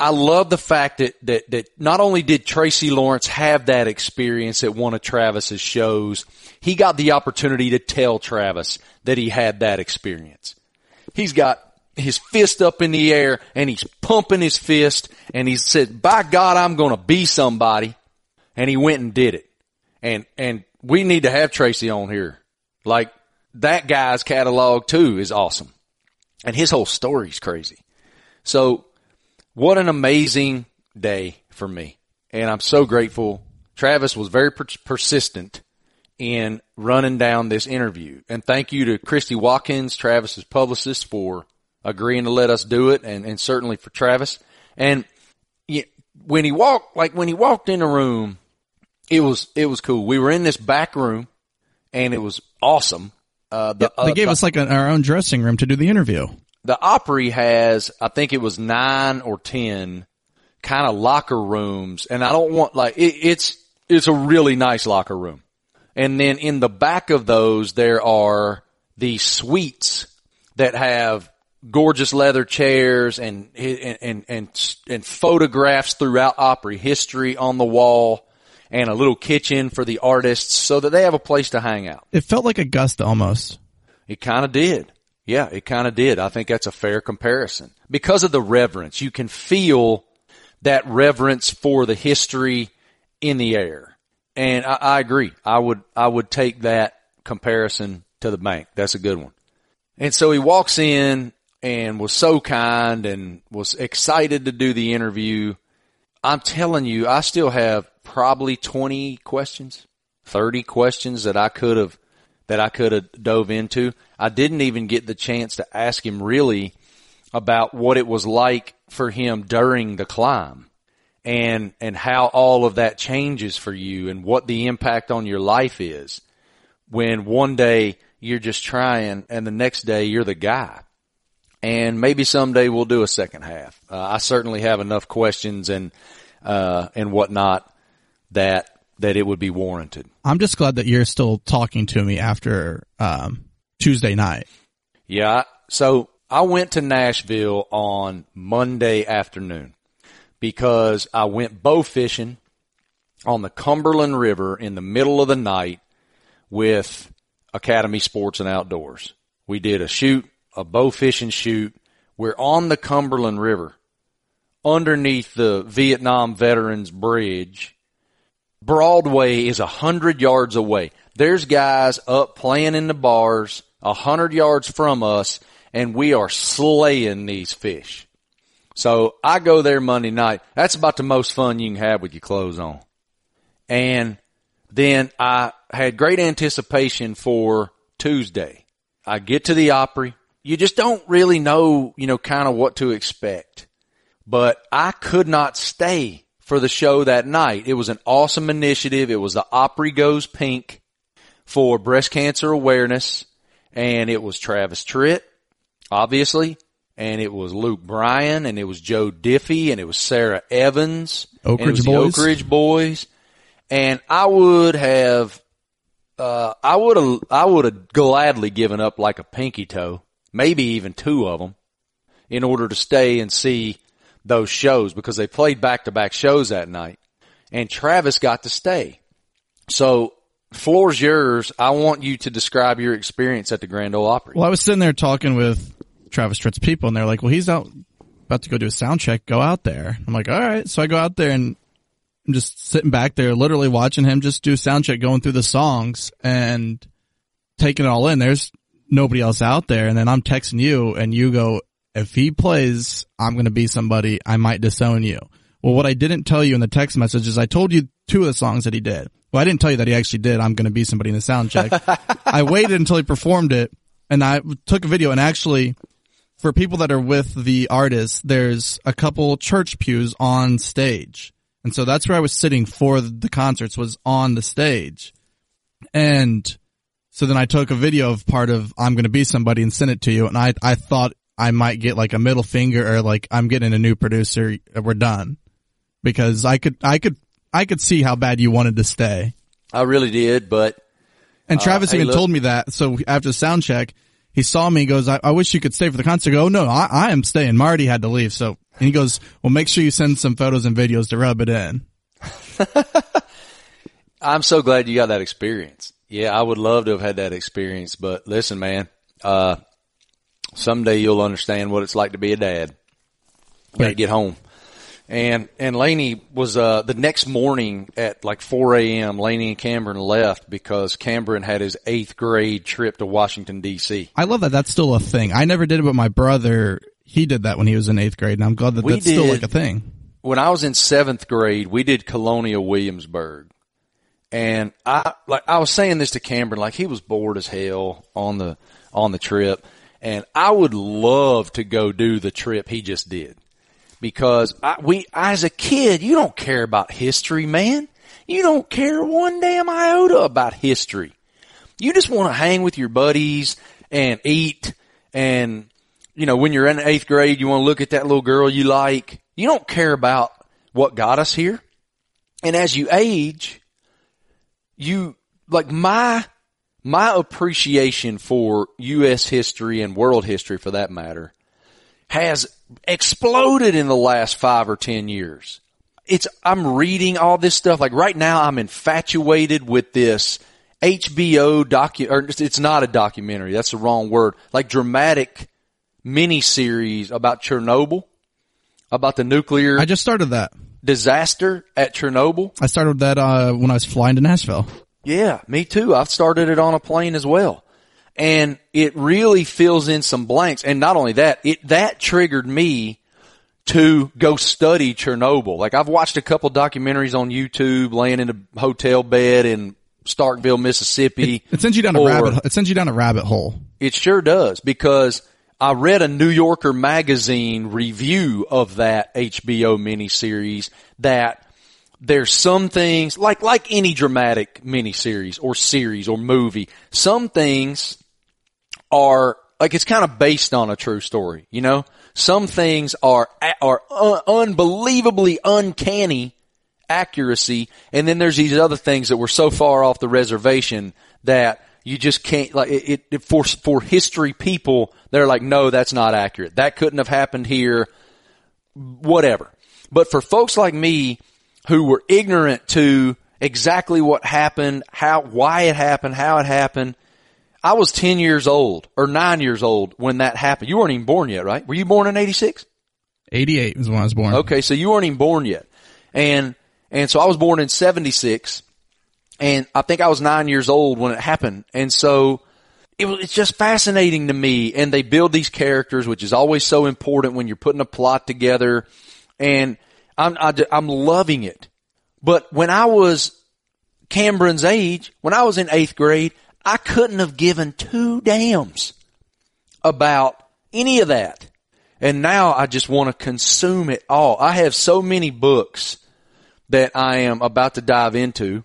Speaker 1: I love the fact that, that, that not only did Tracy Lawrence have that experience at one of Travis's shows, he got the opportunity to tell Travis that he had that experience. He's got his fist up in the air and he's pumping his fist and he said, by God, I'm going to be somebody. And he went and did it. And, and we need to have Tracy on here. Like that guy's catalog too is awesome. And his whole story's crazy. So what an amazing day for me. And I'm so grateful. Travis was very per- persistent in running down this interview. And thank you to Christy Watkins, Travis's publicist, for agreeing to let us do it and, and certainly for Travis. And when he walked, like when he walked in the room, it was, it was cool. We were in this back room and it was awesome. Uh, the,
Speaker 2: They
Speaker 1: uh,
Speaker 2: gave
Speaker 1: the-
Speaker 2: us like an, our own dressing room to do the interview.
Speaker 1: The Opry has, I think it was nine or ten kind of locker rooms. And I don't want like, it, it's, it's a really nice locker room. And then in the back of those, there are these suites that have gorgeous leather chairs and, and, and, and, and photographs throughout Opry history on the wall and a little kitchen for the artists so that they have a place to hang out.
Speaker 2: It felt like Augusta almost.
Speaker 1: It kind of did. Yeah, it kind of did. I think that's a fair comparison because of the reverence. You can feel that reverence for the history in the air. And I, I agree. I would, I would take that comparison to the bank. That's a good one. And so he walks in and was so kind and was excited to do the interview. I'm telling you, I still have probably 20 questions, 30 questions that I could have, that I could have dove into. I didn't even get the chance to ask him really about what it was like for him during the climb and, and how all of that changes for you and what the impact on your life is when one day you're just trying and the next day you're the guy. And maybe someday we'll do a second half. Uh, I certainly have enough questions and uh, and whatnot that that it would be warranted.
Speaker 2: I'm just glad that you're still talking to me after um, Tuesday night.
Speaker 1: Yeah. So I went to Nashville on Monday afternoon because I went bow fishing on the Cumberland River in the middle of the night with Academy Sports and Outdoors. We did a shoot, a bow fishing shoot. We're on the Cumberland River underneath the Vietnam Veterans Bridge. Broadway is a hundred yards away. There's guys up playing in the bars a hundred yards from us and we are slaying these fish. So I go there Monday night. That's about the most fun you can have with your clothes on. And then I had great anticipation for Tuesday. I get to the Opry. You just don't really know, you know, kind of what to expect. But I could not stay for the show that night. It was an awesome initiative. It was the Opry Goes Pink for breast cancer awareness. And it was Travis Tritt, obviously. And it was Luke Bryan and it was Joe Diffie and it was Sara Evans.
Speaker 2: Oak Ridge Boys.
Speaker 1: Oak Ridge Boys. And I would have, uh, I would have, I would have gladly given up like a pinky toe, maybe even two of them in order to stay and see those shows because they played back to back shows that night and Travis got to stay. So floor's yours. I want you to describe your experience at the Grand Ole Opry.
Speaker 2: Well, I was sitting there talking with Travis Tritt's people, and they're like, "Well, he's out about to go do a sound check. Go out there." I'm like, "All right." So I go out there and I'm just sitting back there, literally watching him just do sound check, going through the songs and taking it all in. There's nobody else out there, and then I'm texting you, and you go, "If he plays, I'm going to be somebody. I might disown you." Well, what I didn't tell you in the text message is I told you two of the songs that he did. Well, I didn't tell you that he actually did. I'm going to be somebody in the sound check. I waited until he performed it and I took a video and actually for people that are with the artist, there's a couple church pews on stage. And so that's where I was sitting for the concerts was on the stage. And so then I took a video of part of I'm going to be somebody and sent it to you. And I, I thought I might get like a middle finger or like I'm getting a new producer. We're done because I could, I could, I could see how bad you wanted to stay.
Speaker 1: I really did, but
Speaker 2: And Travis
Speaker 1: Uh, hey,
Speaker 2: even
Speaker 1: look-
Speaker 2: told me that. So after the sound check, he saw me. He goes, I, I wish you could stay for the concert. I go, oh, no, I, I am staying. Marty had to leave. So and he goes, well, make sure you send some photos and videos to rub it in.
Speaker 1: I'm so glad you got that experience. Yeah, I would love to have had that experience, but listen, man, uh, someday you'll understand what it's like to be a dad. You gotta get home. And, and Laney was, uh, the next morning at like 4 a.m., Laney and Cameron left because Cameron had his eighth grade trip to Washington DC.
Speaker 2: I love that. That's still a thing. I never did it, but my brother, he did that when he was in eighth grade. And I'm glad that
Speaker 1: We
Speaker 2: that's still like a thing.
Speaker 1: when I was in seventh grade, we did Colonial Williamsburg. And I, like, I was saying this to Cameron, like he was bored as hell on the, on the trip. And I would love to go do the trip he just did because I, we, as a kid, you don't care about history, man. You don't care one damn iota about history. You just want to hang with your buddies and eat and, you know, when you're in eighth grade, you want to look at that little girl you like. You don't care about what got us here. And as you age, you, like my, my appreciation for U.S. history and world history for that matter has exploded in the last five or ten years. It's, I'm reading all this stuff. Like right now I'm infatuated with this HBO docu, or it's not a documentary. That's the wrong word. Like dramatic miniseries about Chernobyl, about the nuclear
Speaker 2: I just started that.
Speaker 1: disaster at Chernobyl.
Speaker 2: I started that, uh, when I was flying to Nashville.
Speaker 1: Yeah, me too. I've started it on a plane as well. And it really fills in some blanks. And not only that, it, that triggered me to go study Chernobyl. Like I've watched a couple documentaries on YouTube laying in a hotel bed in Starkville, Mississippi.
Speaker 2: It sends you down a rabbit, it sends you down a rabbit hole.
Speaker 1: It sure does because I read a New Yorker magazine review of that HBO miniseries that there's some things like like any dramatic miniseries or series or movie. Some things are like it's kind of based on a true story, you know. Some things are, are un- unbelievably uncanny accuracy. And then there's these other things that were so far off the reservation that you just can't like it, it for for history people they're like no that's not accurate that couldn't have happened here whatever but for folks like me who were ignorant to exactly what happened how why it happened how it happened I was 10 years old or 9 years old when that happened you weren't even born yet right were you born in 86
Speaker 2: 88 was when I was born.
Speaker 1: Okay, so you weren't even born yet. And and so I was born in 76 and I think I was 9 years old when it happened. And so it was, it's just fascinating to me and they build these characters which is always so important when you're putting a plot together and I'm I, am i am loving it. But when I was Cameron's age, when I was in 8th grade, I couldn't have given two damns about any of that. And now I just want to consume it all. I have so many books that I am about to dive into,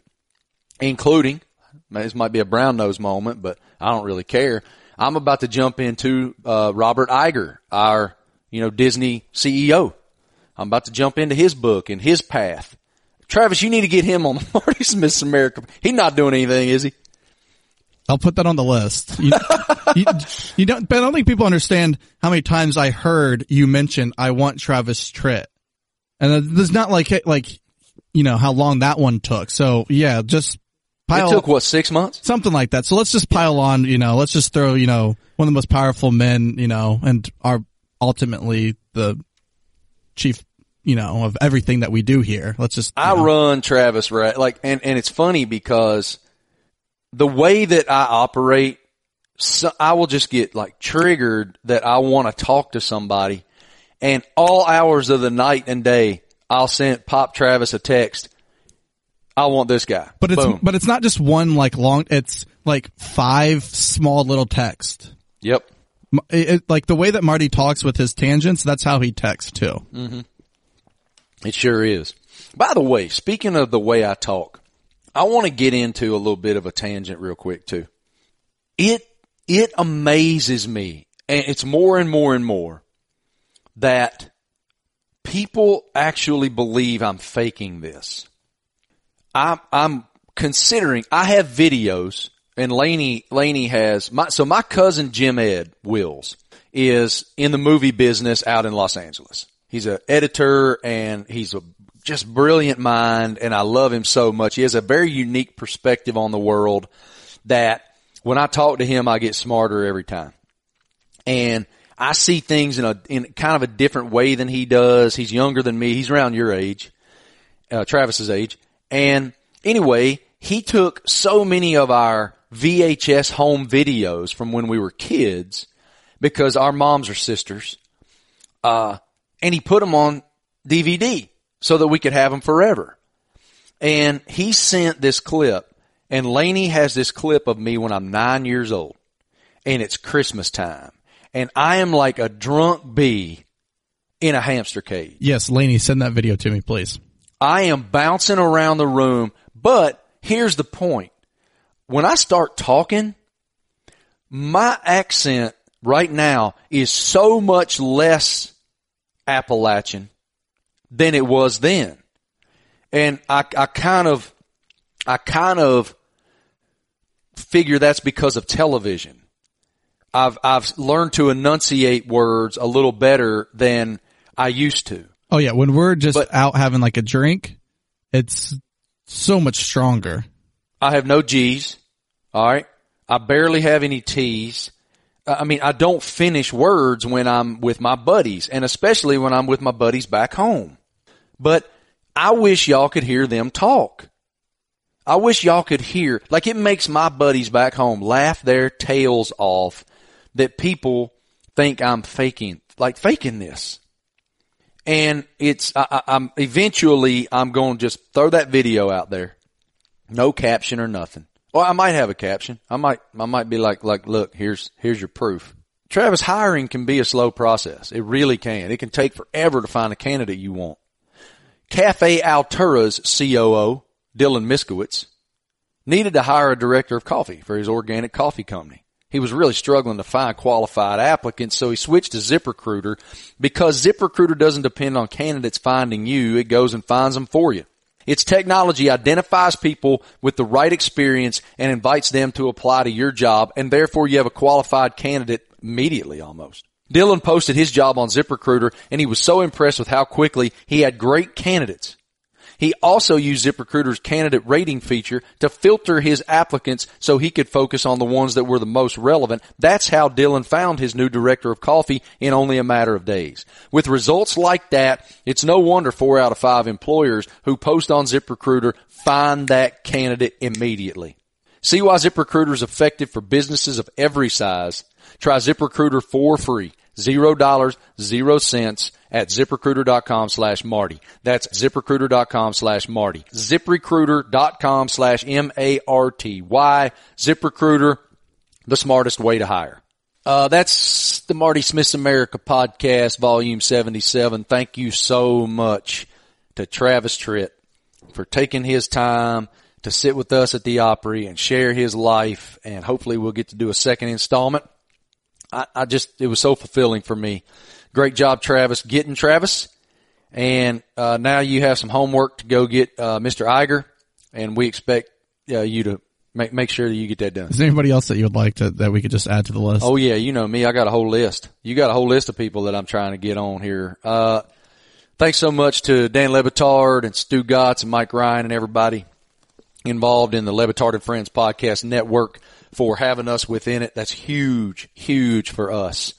Speaker 1: including, this might be a brown nose moment, but I don't really care. I'm about to jump into, uh, Robert Iger, our, you know, Disney CEO. I'm about to jump into his book and his path. Travis, you need to get him on the Marty Smith's America. He's not doing anything, is he?
Speaker 2: I'll put that on the list. You, you, you, don't, but I don't think people understand how many times I heard you mention I want Travis Tritt, and there's not like like you know how long that one took. So yeah, just pile.
Speaker 1: It took what six months,
Speaker 2: something like that. So let's just pile on. You know, let's just throw you know one of the most powerful men. You know, and are ultimately the chief. You know of everything that we do here. Let's just.
Speaker 1: I
Speaker 2: know.
Speaker 1: run Travis right like, and and it's funny because the way that I operate, so I will just get like triggered that I want to talk to somebody and all hours of the night and day, I'll send Pop Travis a text. I want this guy.
Speaker 2: But it's,
Speaker 1: Boom.
Speaker 2: but it's not just one like long, it's like five small little text.
Speaker 1: Yep.
Speaker 2: It, it, like the way that Marty talks with his tangents, that's how he texts too.
Speaker 1: Mm-hmm. It sure is. By the way, speaking of the way I talk, I want to get into a little bit of a tangent real quick too. It, it amazes me and it's more and more and more that people actually believe I'm faking this. I'm, I'm considering, I have videos and Laney, Laney has my, so my cousin Jim Ed Wills is in the movie business out in Los Angeles. He's an editor and he's a just brilliant mind and I love him so much. He has a very unique perspective on the world that when I talk to him, I get smarter every time. And I see things in a, in kind of a different way than he does. He's younger than me. He's around your age, uh, Travis's age. And anyway, he took so many of our VHS home videos from when we were kids because our moms are sisters. Uh, and he put them on DVD so that we could have them forever. And he sent this clip and Laney has this clip of me when I'm nine years old and it's Christmas time and I am like a drunk bee in a hamster cage.
Speaker 2: Yes, Laney, send that video to me, please.
Speaker 1: I am bouncing around the room, but here's the point. When I start talking, my accent right now is so much less Appalachian than it was then. And I, I kind of, I kind of figure that's because of television. I've, I've learned to enunciate words a little better than I used to.
Speaker 2: Oh yeah, when we're just
Speaker 1: But-
Speaker 2: out having like a drink, it's so much stronger.
Speaker 1: I have no G's. All right. I barely have any T's. I mean, I don't finish words when I'm with my buddies and especially when I'm with my buddies back home. But I wish y'all could hear them talk. I wish y'all could hear, like it makes my buddies back home laugh their tails off that people think I'm faking, like faking this. And it's, I, I'm eventually, I'm going to just throw that video out there. No caption or nothing. Well, I might have a caption. I might, I might be like, like, look, here's, here's your proof. Travis, hiring can be a slow process. It really can. It can take forever to find a candidate you want. Cafe Altura's COO, Dylan Miskowitz, needed to hire a director of coffee for his organic coffee company. He was really struggling to find qualified applicants, so he switched to ZipRecruiter because ZipRecruiter doesn't depend on candidates finding you. It goes and finds them for you. Its technology identifies people with the right experience and invites them to apply to your job, and therefore you have a qualified candidate immediately almost. Dylan posted his job on ZipRecruiter, and he was so impressed with how quickly he had great candidates. He also used ZipRecruiter's candidate rating feature to filter his applicants so he could focus on the ones that were the most relevant. That's how Dylan found his new director of coffee in only a matter of days. With results like that, it's no wonder four out of five employers who post on ZipRecruiter find that candidate immediately. See why ZipRecruiter is effective for businesses of every size. Try ZipRecruiter for free. Zero dollars, zero cents at ziprecruiter.com slash Marty. That's ziprecruiter.com slash Marty. ziprecruiter.com slash M-A-R-T-Y. ZipRecruiter, the smartest way to hire. Uh, that's the Marty Smith's America podcast, volume 77. Thank you so much to Travis Tritt for taking his time to sit with us at the Opry and share his life. And hopefully we'll get to do a second installment. I, I just, it was so fulfilling for me. Great job, Travis, getting Travis. And, uh, now you have some homework to go get, uh, Mr. Iger and we expect uh, you to make, make sure that you get that done.
Speaker 2: Is there anybody else that you would like to, that we could just add to the list?
Speaker 1: Oh yeah, you know me. I got a whole list. You got a whole list of people that I'm trying to get on here. Uh, thanks so much to Dan Le Batard and Stugotz and Mike Ryan and everybody involved in the Lebitard and Friends podcast network for having us within it. That's huge, huge for us.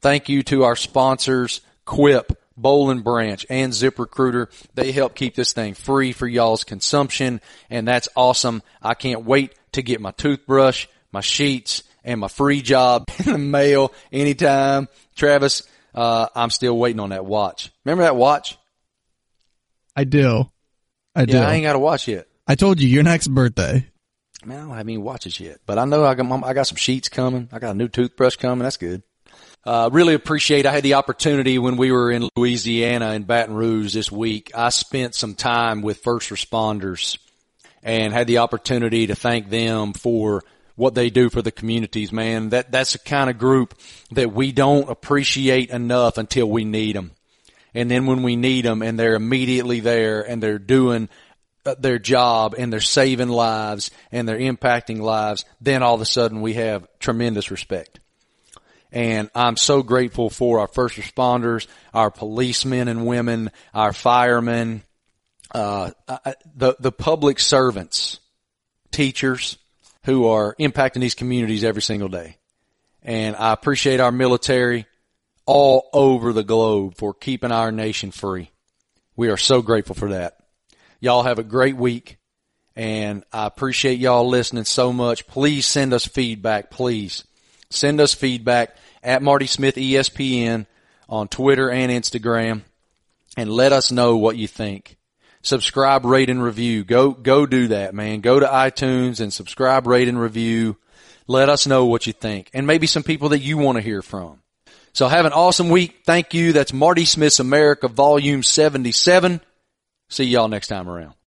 Speaker 1: Thank you to our sponsors, Quip, Boll and Branch, and ZipRecruiter. They help keep this thing free for y'all's consumption, and that's awesome. I can't wait to get my toothbrush, my sheets, and my free job in the mail anytime. Travis, uh, I'm still waiting on that watch. Remember that watch?
Speaker 2: I do. I do.
Speaker 1: Yeah, I ain't got a watch yet.
Speaker 2: I told you your next birthday.
Speaker 1: Man, I don't have any watches yet, but I know I got I got some sheets coming. I got a new toothbrush coming. That's good. Uh, really appreciate. I had the opportunity when we were in Louisiana in Baton Rouge this week. I spent some time with first responders and had the opportunity to thank them for what they do for the communities. Man, that that's the kind of group that we don't appreciate enough until we need them. And then when we need them and they're immediately there and they're doing their job and they're saving lives and they're impacting lives, then all of a sudden we have tremendous respect. And I'm so grateful for our first responders, our policemen and women, our firemen, uh, uh the, the public servants, teachers who are impacting these communities every single day. And I appreciate our military all over the globe for keeping our nation free. We are so grateful for that. Y'all have a great week and I appreciate y'all listening so much. Please send us feedback, please. Send us feedback at Marty Smith ESPN on Twitter and Instagram and let us know what you think. Subscribe, rate, and review. Go, go do that, man. Go to iTunes and subscribe, rate, and review. Let us know what you think and maybe some people that you want to hear from. So have an awesome week. Thank you. That's Marty Smith's America Volume 77. See y'all next time around.